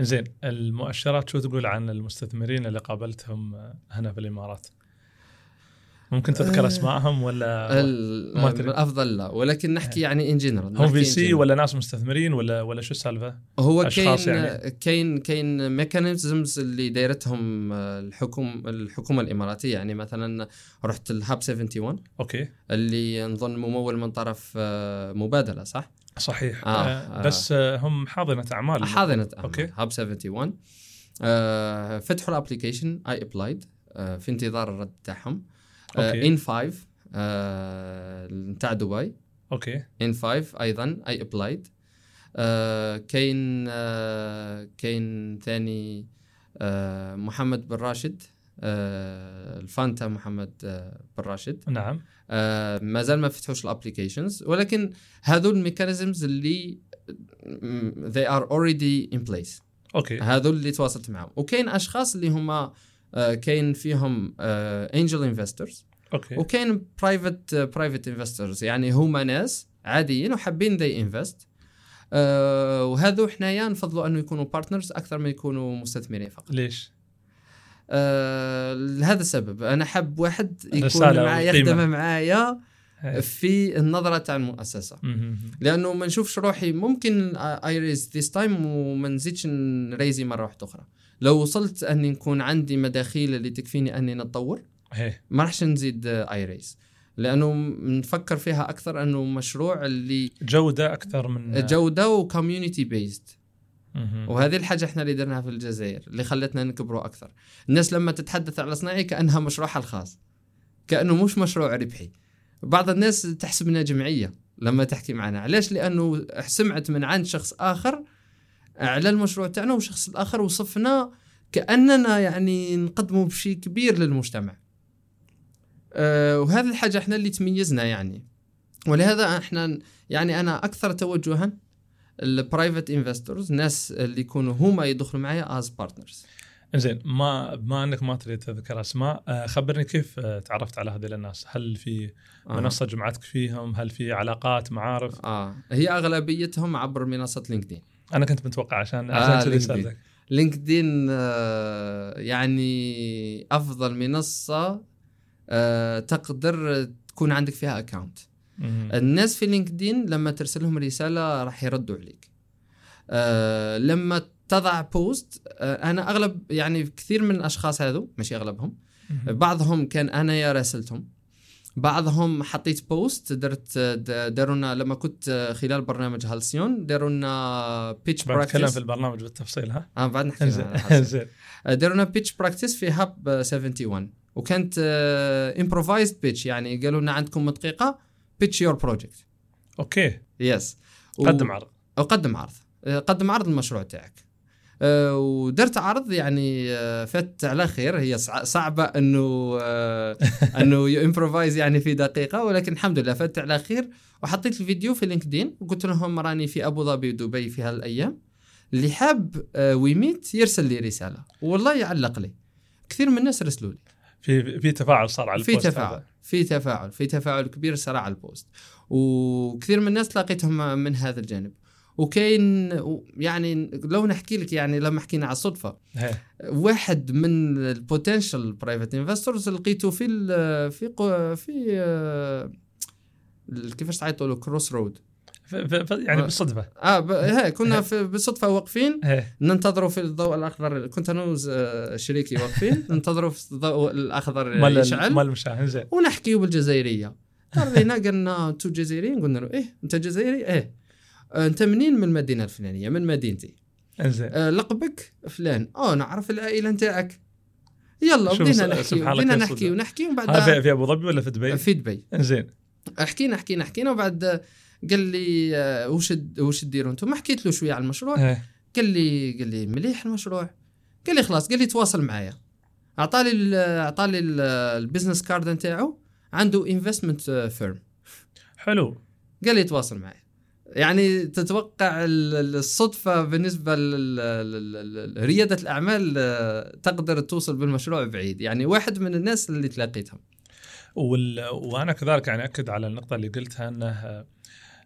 زين المؤشرات شو تقول عن المستثمرين اللي قابلتهم هنا في الإمارات؟ ممكن تذكر
آه،
أسمائهم ولا
ما الأفضل لا ولكن نحكي يعني in general
هم VC ولا ناس مستثمرين ولا ولا شو السالفة؟
هو كاين يعني؟ كاين كاين mechanisms اللي دايرتهم الحكوم الحكومة الإماراتية. يعني مثلا رحت ال Hub 71
أوكي.
اللي نظن ممول من طرف آه، مبادلة صح؟
صحيح. آه. آه بس آه هم حاضنة أعمال.
حاضنة أعمال. أوكي. Hub 71 آه فتحوا ال application I applied آه في انتظار الرد بتاعهم in5 نتاع دبي. أوكي. in5 أيضا I applied كاين آه، كاين ثاني محمد بن راشد. الفانتا محمد بن راشد.
نعم.
ما زال ما فتحوش ال applications ولكن هذول ال mechanisms اللي they are already in place.
أوكي.
هذول اللي تواصلت معهم. وكاين أشخاص اللي هما آه، كاين فيهم angel investors
أوكي.
وكاين private private investors يعني هما ناس عاديين وحابين they invest أه وهذو حنايا نفضلوا أنه يكونوا partners أكثر ما يكونوا مستثمرين فقط.
ليش؟
أه لهذا السبب. أنا حاب واحد يكون معايا يخدم معايا. في النظرة تاع المؤسسة. لأنه ما نشوفش روحي ممكن I raise this time وما نزيدش ن raise ي مرة واحدة أخرى. لو وصلت أني نكون عندي مداخيل اللي تكفيني أني نتطور ما راحش نزيد I raise لأنه نفكر فيها أكثر أنه مشروع اللي
جودة أكثر من
جودة و community based وهذه الحاجة إحنا اللي درناها في الجزائر اللي خلتنا نكبروا أكثر. الناس لما تتحدث على صناعي كأنها مشروعها الخاص. كأنه مش مشروع ربحي. بعض الناس تحسبنا جمعية لما تحكي معنا. علاش لأنه سمعت من عند شخص آخر على المشروع تاعنا والشخص الآخر وصفنا كأننا يعني نقدموا بشيء كبير للمجتمع. أه الحاجة إحنا اللي تميزنا يعني. ولهذا إحنا يعني أنا أكثر توجها ال private investors ناس اللي يكونوا هما يدخلوا معايا as partners
زين ما بما أنك ما تريد تذكر أسماء آه، خبرني كيف آه، تعرفت على هذول الناس؟ هل في آه. منصة جمعتك فيهم؟ هل في علاقات معارف؟
آه هي أغلبيتهم عبر منصة لينكدين
أنا كنت متوقع عشان عشان
آه سألتك لينكدين آه يعني أفضل منصة آه تقدر تكون عندك فيها account الناس في لينكدين لما ترسل لهم رسالة راح يردوا عليك آه لما تضع post آه أنا أغلب يعني كثير من الأشخاص هذو مش أغلبهم بعضهم كان أنا يا راسلتهم بعضهم حطيت post درت دارونا لما كنت خلال برنامج هالسيون دارونا pitch
practice نتكلم في البرنامج بالتفصيل ها؟
آه بعد نحكي
زين
دارونا pitch practice في Hub71 وكانت improvised pitch يعني قالوا لنا عندكم دقيقة pitch your project
okay.
yes
قدم عرض.
قدم عرض. قدم عرض المشروع تاعك. آه، ودرت عرض يعني آه، فات على خير. هي صعبة إنه آه، إنه improvise يعني في دقيقة ولكن الحمد لله فات على خير. وحطيت الفيديو في لينكدين وقلت لهم راني في أبو ظبي ودبي في هالأيام. اللي حاب we meet يرسل لي رسالة. والله يعلق لي. كثير من الناس رسلوا لي.
في في تفاعل صار على
ال post في تفاعل هذا. في تفاعل في تفاعل كبير صار على ال post. وكثير من الناس لقيتهم من هذا الجانب. وكاين يعني لو نحكي لك يعني لما حكينا على الصدفة واحد من ال potential private investors لقيته في ال في في آه، كيفاش تعيطوا له؟ كروس رود
يعني آه. بالصدفة.
آه هي كنا في بالصدفة واقفين. ننتظروا في الضوء الأخضر كنت أنا وشريكي واقفين. ننتظروا في الضوء الأخضر يشعل.
مال زين.
ونحكيوا بالجزائرية. قال لنا قلنا أنتم جزائريين قلنا له إيه أنت جزائري؟ إيه. آه، انت منين من المدينة الفلانية؟ من مدينتي.
انزين.
آه لقبك فلان. آه نعرف العائلة نتاعك. يلا بدينا نحكي بدينا نحكي ونحكي وبعد
هذا في أبو ظبي ولا في دبي؟
في دبي.
انزين.
حكينا حكينا حكينا وبعد قال لي آه، وش وش تديروا أنتم حكيت له شوية على المشروع. آه. قال لي قال لي مليح المشروع. قال لي خلاص قال لي تواصل معايا. أعطاني أعطاني ال business card نتاعو. عنده investment firm
حلو.
قال لي تواصل معي يعني تتوقع ال- الصدفة بالنسبة لريادة الأعمال آه، تقدر توصل بالمشروع بعيد. يعني واحد من الناس اللي تلاقيتهم.
وال... وأنا كذلك يعني أكد على النقطة اللي قلتها أنه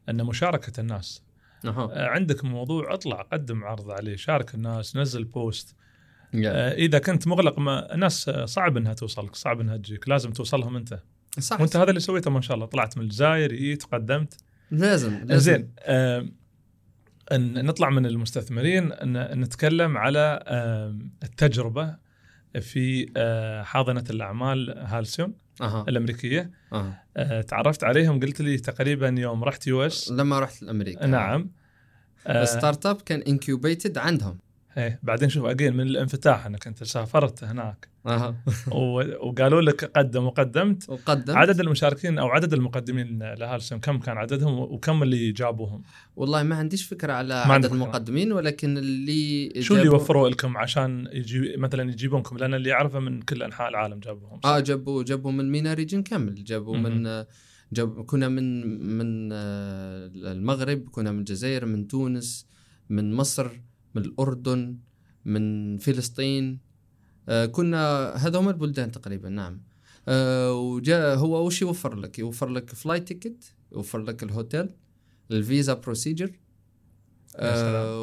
أن مشاركة الناس.
أها.
عندك موضوع أطلع قدم عرض عليه شارك الناس نزل بوست.
يا.
آه، إذا كنت مغلق ما الناس صعب إنها توصلك صعب إنها تجيك لازم توصلهم أنت.
صح.
وأنت هذا اللي سويته ما شاء الله طلعت من الجزائر جيت قدمت
لازم لازم.
زين آه، إن نطلع من المستثمرين إن نتكلم على آه، التجربة في آه، حاضنة الأعمال هالسيون أها.
الأمريكية.
آه، تعرفت عليهم قلت لي تقريبا يوم رحت US.
لما رحت لأمريكا.
نعم. آه،
ال startup كان incubated عندهم.
إيه بعدين شوف أجين من الانفتاح إنك أنت سافرت هناك. أها. وقالوا لك قدم وقدمت.
وقدم
عدد المشاركين أو عدد المقدمين لهالسيون كم كان عددهم وكم اللي جابوهم؟
والله ما عنديش فكرة على عدد. المقدمين ولكن اللي
شو اللي وفروا لكم عشان يجي مثلا يجيبونكم؟ لأن اللي أعرفه من كل أنحاء العالم جابوهم.
آه جابوا جابوا من MENA region كامل. جابوا. من جاب كنا من من آه، المغرب كنا من الجزائر من تونس من مصر. من الأردن من فلسطين آه، كنا هذا هم البلدان تقريبا نعم آه، وجاء هو وش يوفر لك يوفر لك flight ticket يوفر لك الهوتيل الفيزا
procedure سلام.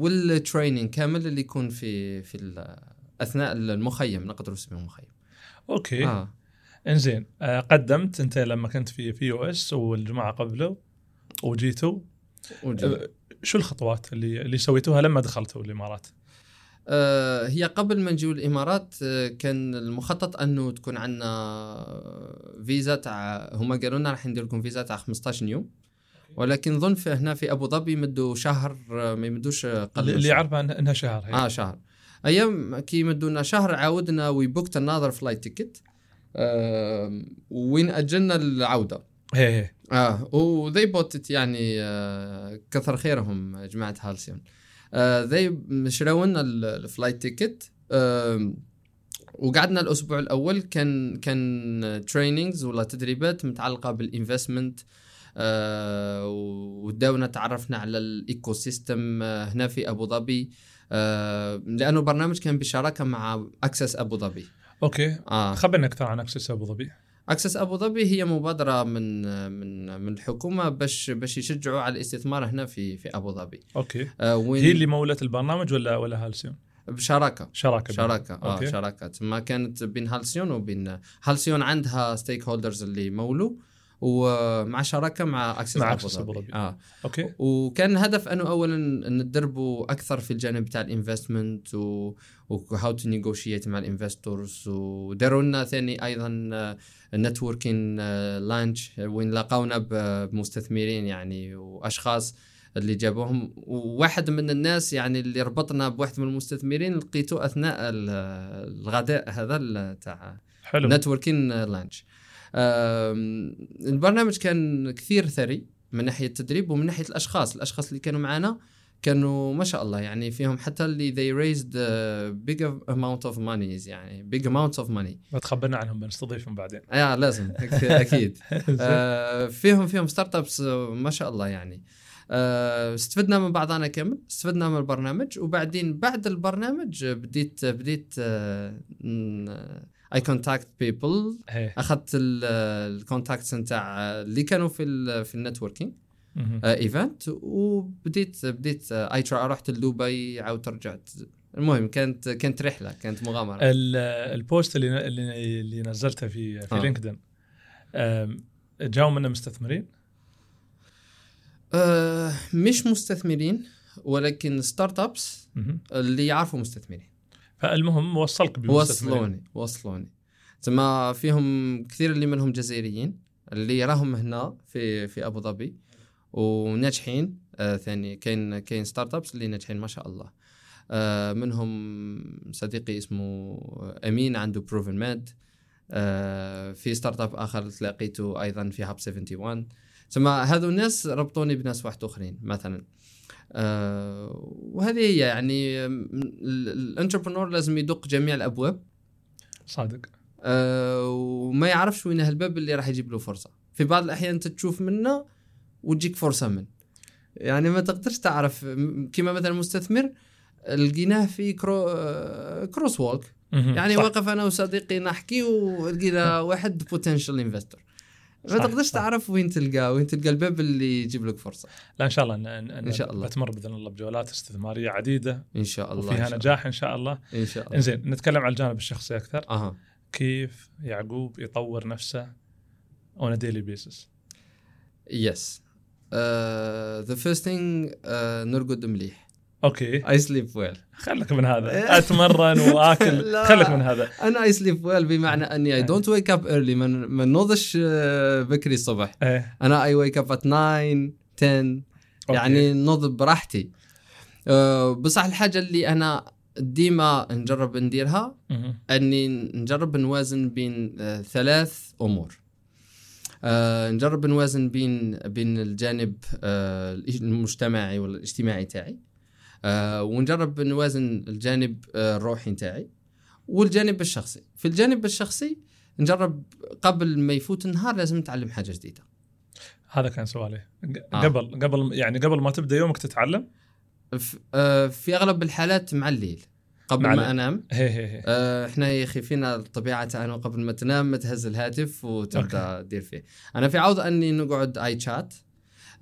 وال training كامل اللي يكون في في أثناء المخيم نقدر نسميه مخيم
okay آه. إنزين آه قدمت أنت لما كنت في في US والجماعة قبلوا وجيتوا
وجي.
شو الخطوات اللي اللي سويتوها لما دخلتوا الإمارات؟
آه هي قبل ما نجيو الإمارات آه كان المخطط أنه تكون عندنا فيزا تاع هما قالوا لنا راح ندير لكم فيزا تاع 15 يوم. ولكن نظن في هنا في أبو ظبي يمدوا شهر آه، ما يمدوش قل
اللي إن- إنها شهر هي.
آه شهر. أيام كي يمدونا شهر عاودنا we booked another flight ticket وين أجلنا العودة.
هي هي
آه و they bought it يعني آه كثر خيرهم جماعة هالسيون. آه they شروا لنا ال- ال flight ticket. آه وقعدنا الأسبوع الأول. كان كان trainings ولا تدريبات متعلقة بال investment آه وداونا تعرفنا على ال ecosystem آه هنا في أبو ظبي. آه لأنه البرنامج كان بشراكة مع Access أبو ظبي.
okay.
آه.
خبرنا أكثر عن Access أبو ظبي.
Access أبو ظبي هي مبادرة من من من الحكومة باش باش يشجعوا على الاستثمار هنا في في أبو ظبي.
okay.
آه وين
هي اللي مولت البرنامج ولا ولا هالسيون؟
بشراكة.
شراكة
شراكة آه
okay.
شراكات ما كانت بين هالسيون وبين هالسيون عندها stakeholders اللي مولوا. ومع شراكة مع Access
مع
ابو
Access أبو
ظبي. آه.
okay.
وكان الهدف أنه اولا ندربوا أكثر في الجانب بتاع ال investment و how to negotiate مع ال investors. وداروا لنا ثاني أيضا networking lunch وين لقونا ب- بمستثمرين يعني وأشخاص اللي جابوهم. وواحد من الناس يعني اللي ربطنا بواحد من المستثمرين لقيته أثناء ال- الغداء هذا تاع
حلو.
networking lunch. البرنامج كان كثير ثري من ناحية التدريب ومن ناحية الأشخاص. الأشخاص اللي كانوا معنا كانوا ما شاء الله يعني فيهم حتى اللي they raised uh, big amount of money يعني big amounts of money.
ما تخبرنا عنهم بنستضيفهم بعدين.
آه لازم أكيد. آه فيهم فيهم startups ما شاء الله يعني. آه استفدنا من بعضنا كامل استفدنا من البرنامج وبعدين بعد البرنامج بديت بديت I contact people
أخذت
ال contacts نتاع اللي كانوا في ال في ال
networking.
event وبديت بديت اي رحت لدبي عاودت رجعت. المهم كانت كانت رحلة كانت مغامرة.
ال- بوست اللي اللي, اللي نزلته في في
آه.
LinkedIn جاوا منه مستثمرين؟
آه مش مستثمرين ولكن
startups.
اللي يعرفوا مستثمرين.
فالمهم وصلك
وصلوني وصلوني. تما فيهم كثير اللي منهم جزائريين اللي راهم هنا في في أبو ظبي وناجحين. آه ثاني كاين كاين startups اللي ناجحين ما شاء الله. آه منهم صديقي اسمه أمين عنده بروفن ماد آه في startup آخر تلاقيته أيضا في Hub 71 ثم هذو الناس ربطوني بناس واحد آخرين مثلا. وهذه هي يعني ال entrepreneur لازم يدق جميع الأبواب.
صادق.
آه وما يعرفش وين الباب اللي راح يجيب له فرصة. في بعض الأحيان انت تشوف منه وتجيك فرصة من يعني ما تقدرش تعرف كما مثلا مستثمر لقيناه في cro آه، crosswalk يعني
صح.
واقف أنا وصديقي نحكي ولقينا واحد potential investor ما تقدرش. تعرف وين تلقاه وين تلقى الباب اللي يجيب لك فرصة.
لا إن شاء الله ان, إن,
إن شاء الله.
بتمر بإذن الله بجولات استثمارية عديدة.
إن شاء الله إن
وفيها
شاء
نجاح إن شاء الله.
إن شاء الله.
إنزين نتكلم عن الجانب الشخصي أكثر.
أها.
كيف يعقوب يطور نفسه اون ديلي بيسس
يس ذا فيرست ثينج نرقد مليح.
okay.
I sleep well
خلك من هذا. أتمرن
وآكل.
خلك من هذا.
أنا I sleep well بمعنى أني I don't wake up early ما نوضش آه، بكري الصبح.
إيه.
أنا I wake up at 9 10
أوكي.
يعني نوض براحتي. أه، بصح الحاجة اللي أنا ديما نجرب نديرها. أني نجرب نوازن بين آه، ثلاث أمور. آه، نجرب نوازن بين بين الجانب آه، المجتمعي ولا الاجتماعي تاعي. آه، ونجرب نوازن الجانب آه، الروحي تاعي والجانب الشخصي. في الجانب الشخصي نجرب قبل ما يفوت النهار لازم نتعلم حاجة جديدة.
هذا كان سؤالي. ق-
آه.
قبل قبل يعني قبل ما تبدأ يومك تتعلم؟
آه، في أغلب الحالات مع الليل قبل
مع
ما. أنام.
هي هي هي.
آه، إحنا يا أخي فينا الطبيعة تاعنا قبل ما تنام تهز الهاتف وتبدأ تدير فيه. أنا في عوض أني نقعد آي شات.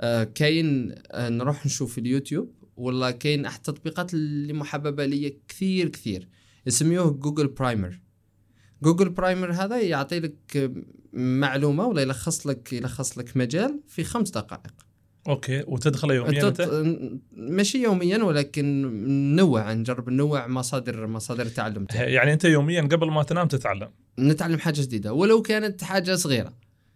آه، كاين آه، نروح نشوف اليوتيوب ولا كاين أحد التطبيقات اللي محببة لي كثير كثير. يسميوه Google Primer Google Primer هذا يعطي لك معلومة ولا يلخص لك يلخص لك مجال في خمس دقائق.
okay وتدخل يوميا. أنت؟
ماشي يوميا ولكن ننوع نجرب ننوع مصادر مصادر التعلم تاعي.
يعني أنت يوميا قبل ما تنام تتعلم؟
نتعلم حاجة جديدة. ولو كانت حاجة صغيرة.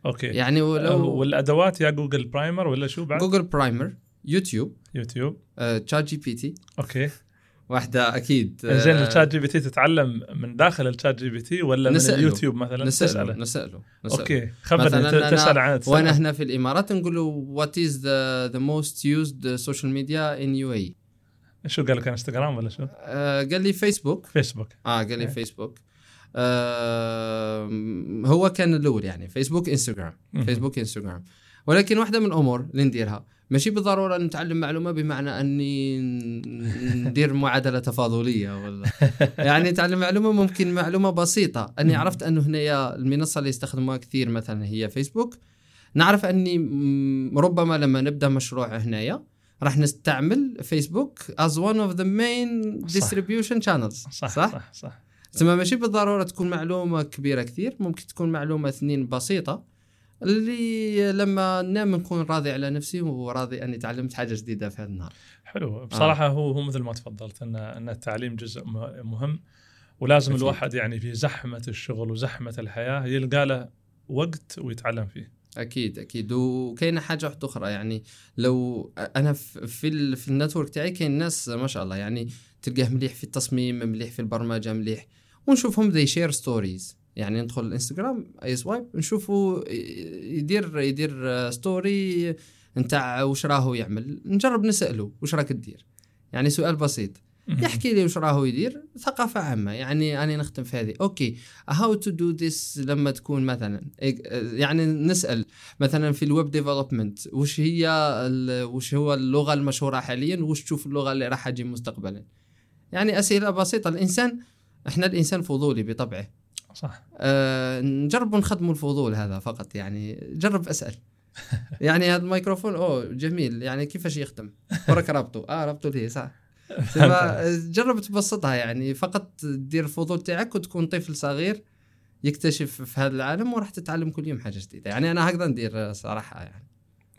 okay.
يعني
أه،
ولو
والأدوات يا Google Primer ولا شو بعد؟
Google Primer YouTube
YouTube
آه، ChatGPT
okay
واحدة أكيد آه،
زين الشات جي بي تي تتعلم من داخل ال ChatGPT ولا من
نسأله.
اليوتيوب مثلا
نسأله
تسأله
نسأله, نسأله.
okay خبرني
تسأل
عن وأنا.
هنا في الإمارات نقول له what is the the most used social media in UAE
شو قال لك إنستغرام ولا شو؟
قال لي فيسبوك
فيسبوك
آه قال لي
إيه.
فيسبوك آه هو كان الأول يعني فيسبوك انستغرام. فيسبوك انستغرام ولكن واحدة من الأمور اللي نديرها. ماشي بالضرورة نتعلم معلومة بمعنى أني ندير معادلة تفاضلية ولا يعني نتعلم معلومة ممكن معلومة بسيطة.
أني.
عرفت أنه هنا المنصة اللي يستخدموها كثير مثلا هي فيسبوك. نعرف أني ربما لما نبدأ مشروع هنايا راح نستعمل فيسبوك as one of the main
صح.
distribution channels.
صح
صح,
صح؟ صح, صح.
تسمى ماشي بالضرورة تكون معلومة كبيرة كثير. ممكن تكون معلومة اثنين بسيطة. اللي لما ننام نكون راضي على نفسي وراضي أني تعلمت حاجة جديدة في هذا النهار.
حلو. بصراحة آه. هو هو مثل ما تفضلت ان أن التعليم جزء مه- مهم. ولازم
أكيد.
الواحد يعني في زحمة الشغل وزحمة الحياة يلقى له وقت ويتعلم فيه.
أكيد أكيد. وكاينه حاجة واحدة أخرى يعني لو أنا في في, ال- في النتورك تاعي كاين ناس ما شاء الله يعني تلقاه مليح في التصميم مليح في البرمجة مليح. ونشوفهم they share stories يعني ندخل الانستغرام I swipe نشوفه يدير يدير story نتاع وش راهو يعمل. نجرب نساله وش راك تدير يعني سؤال بسيط. يحكي لي وش راهو يدير ثقافة عامة. يعني أنا نختم في هذه. okay. how to do this لما تكون مثلا إيه، يعني نسأل. مثلا في ال web development وش هي وش هو اللغة المشهورة حاليا وش تشوف اللغة اللي راح تجي مستقبلا؟ يعني أسئلة بسيطة. الإنسان إحنا الإنسان فضولي بطبعه.
صح.
أه نجرب نخدموا الفضول هذا فقط يعني. جرب اسأل. يعني هذا الميكروفون أوه جميل. يعني كيفاش يخدم؟ وراك رابطه آه رابطه ليه صح. جرب تبسطها يعني. فقط دير الفضول تاعك وتكون طفل صغير يكتشف في هذا العالم وراح تتعلم كل يوم حاجة جديدة. يعني أنا هكذا ندير صراحة يعني.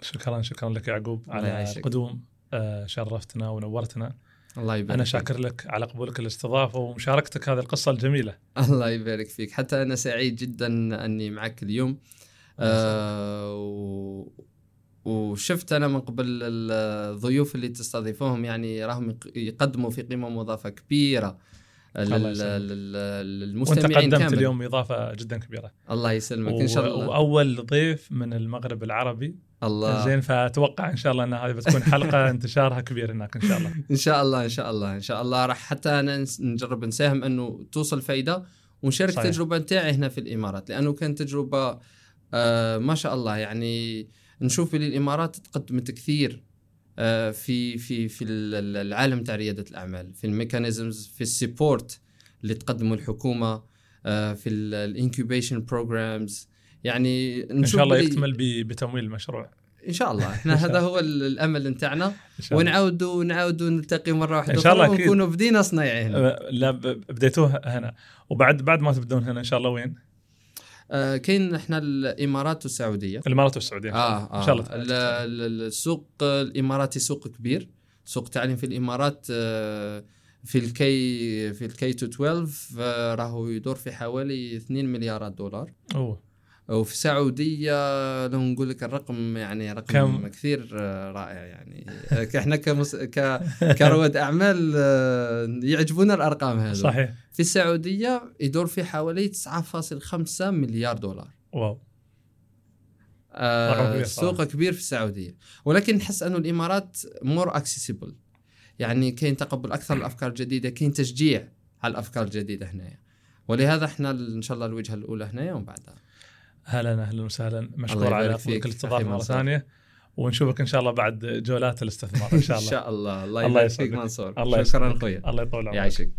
شكرا شكرا لك يعقوب على. القدوم آه، شرفتنا ونورتنا.
الله يبارك
أنا
فيك.
شاكر لك على قبولك الاستضافه ومشاركتك. هذه القصة الجميلة.
الله يبارك فيك. حتى أنا سعيد جدا أني معك اليوم. آه و... وشفت أنا من قبل الضيوف اللي تستضيفوهم يعني راهم يق- يقدموا في قيمة مضافة كبيرة.
الله
لل...
يسلمك.
لل...
وانت
للمستمعين
قدمت اليوم إضافة جدا كبيرة.
الله يسلمك إن شاء
و-
الله.
وأول ضيف من المغرب العربي.
الله.
زين فأتوقع إن شاء الله إن هذه بتكون حلقة انتشارها كبير هناك إن شاء الله.
إن شاء الله إن شاء الله إن شاء الله. راح حتى أنا نجرب نساهم إنه توصل فايدة ونشارك
صحيح.
التجربه نتاعي هنا في الإمارات لأنه كانت تجربة آه ما شاء الله. يعني نشوف بلي الامارات تقدمت كثير. في في في ال- العالم تاع ريادة الأعمال في ال mechanisms في ال support اللي تقدمه الحكومة آه في ال incubation programs
يعني
إن
شاء الله يكتمل بتمويل المشروع.
إن شاء الله. إحنا هذا هو ال- الأمل نتاعنا.
إن
ونعاودوا نعاودوا نلتقي مرة واحدة
إن شاء الله.
ونكونوا بدينا صنيع هنا
أه، لا بديتوه هنا. وبعد بعد ما تبدون هنا إن شاء الله وين؟
آه كاين إحنا الإمارات والسعودية.
الإمارات والسعودية.
آه آه.
ان شاء الله.
ال- ال- السوق الإماراتي سوق كبير. سوق تعليم في الإمارات آه، في ال K في ال K to 12 آه، راهو يدور في حوالي 2 مليارات دولار.
أوه.
وفي السعوديه لو نقول لك الرقم يعني رقم
كم؟
كثير آه، رائع يعني. إحنا كمس... ك... كرواد أعمال آه، يعجبونا الأرقام هذه
صحيح.
في السعودية يدور في حوالي 9.5 مليار دولار.
wow.
آه،
رقم كبير
في السعودية. ولكن نحس انه الإمارات more accessible يعني كاين تقبل أكثر الأفكار الجديدة كاين تشجيع على الأفكار الجديدة هنايا. ولهذا إحنا إن شاء الله الوجهة الأولى هنايا ومن بعدها.
أهلا أهلا وسهلا. مشكور على الاستضافة
أخي مرة.
ثانية. ونشوفك إن شاء الله بعد جولات الاستثمار إن شاء
إن
الله
شاء الله. الله
الله
يبارك فيك
يسعدك.
منصور.
الله
شكرا. اخويا
الله يطول عمرك.
يعيشك.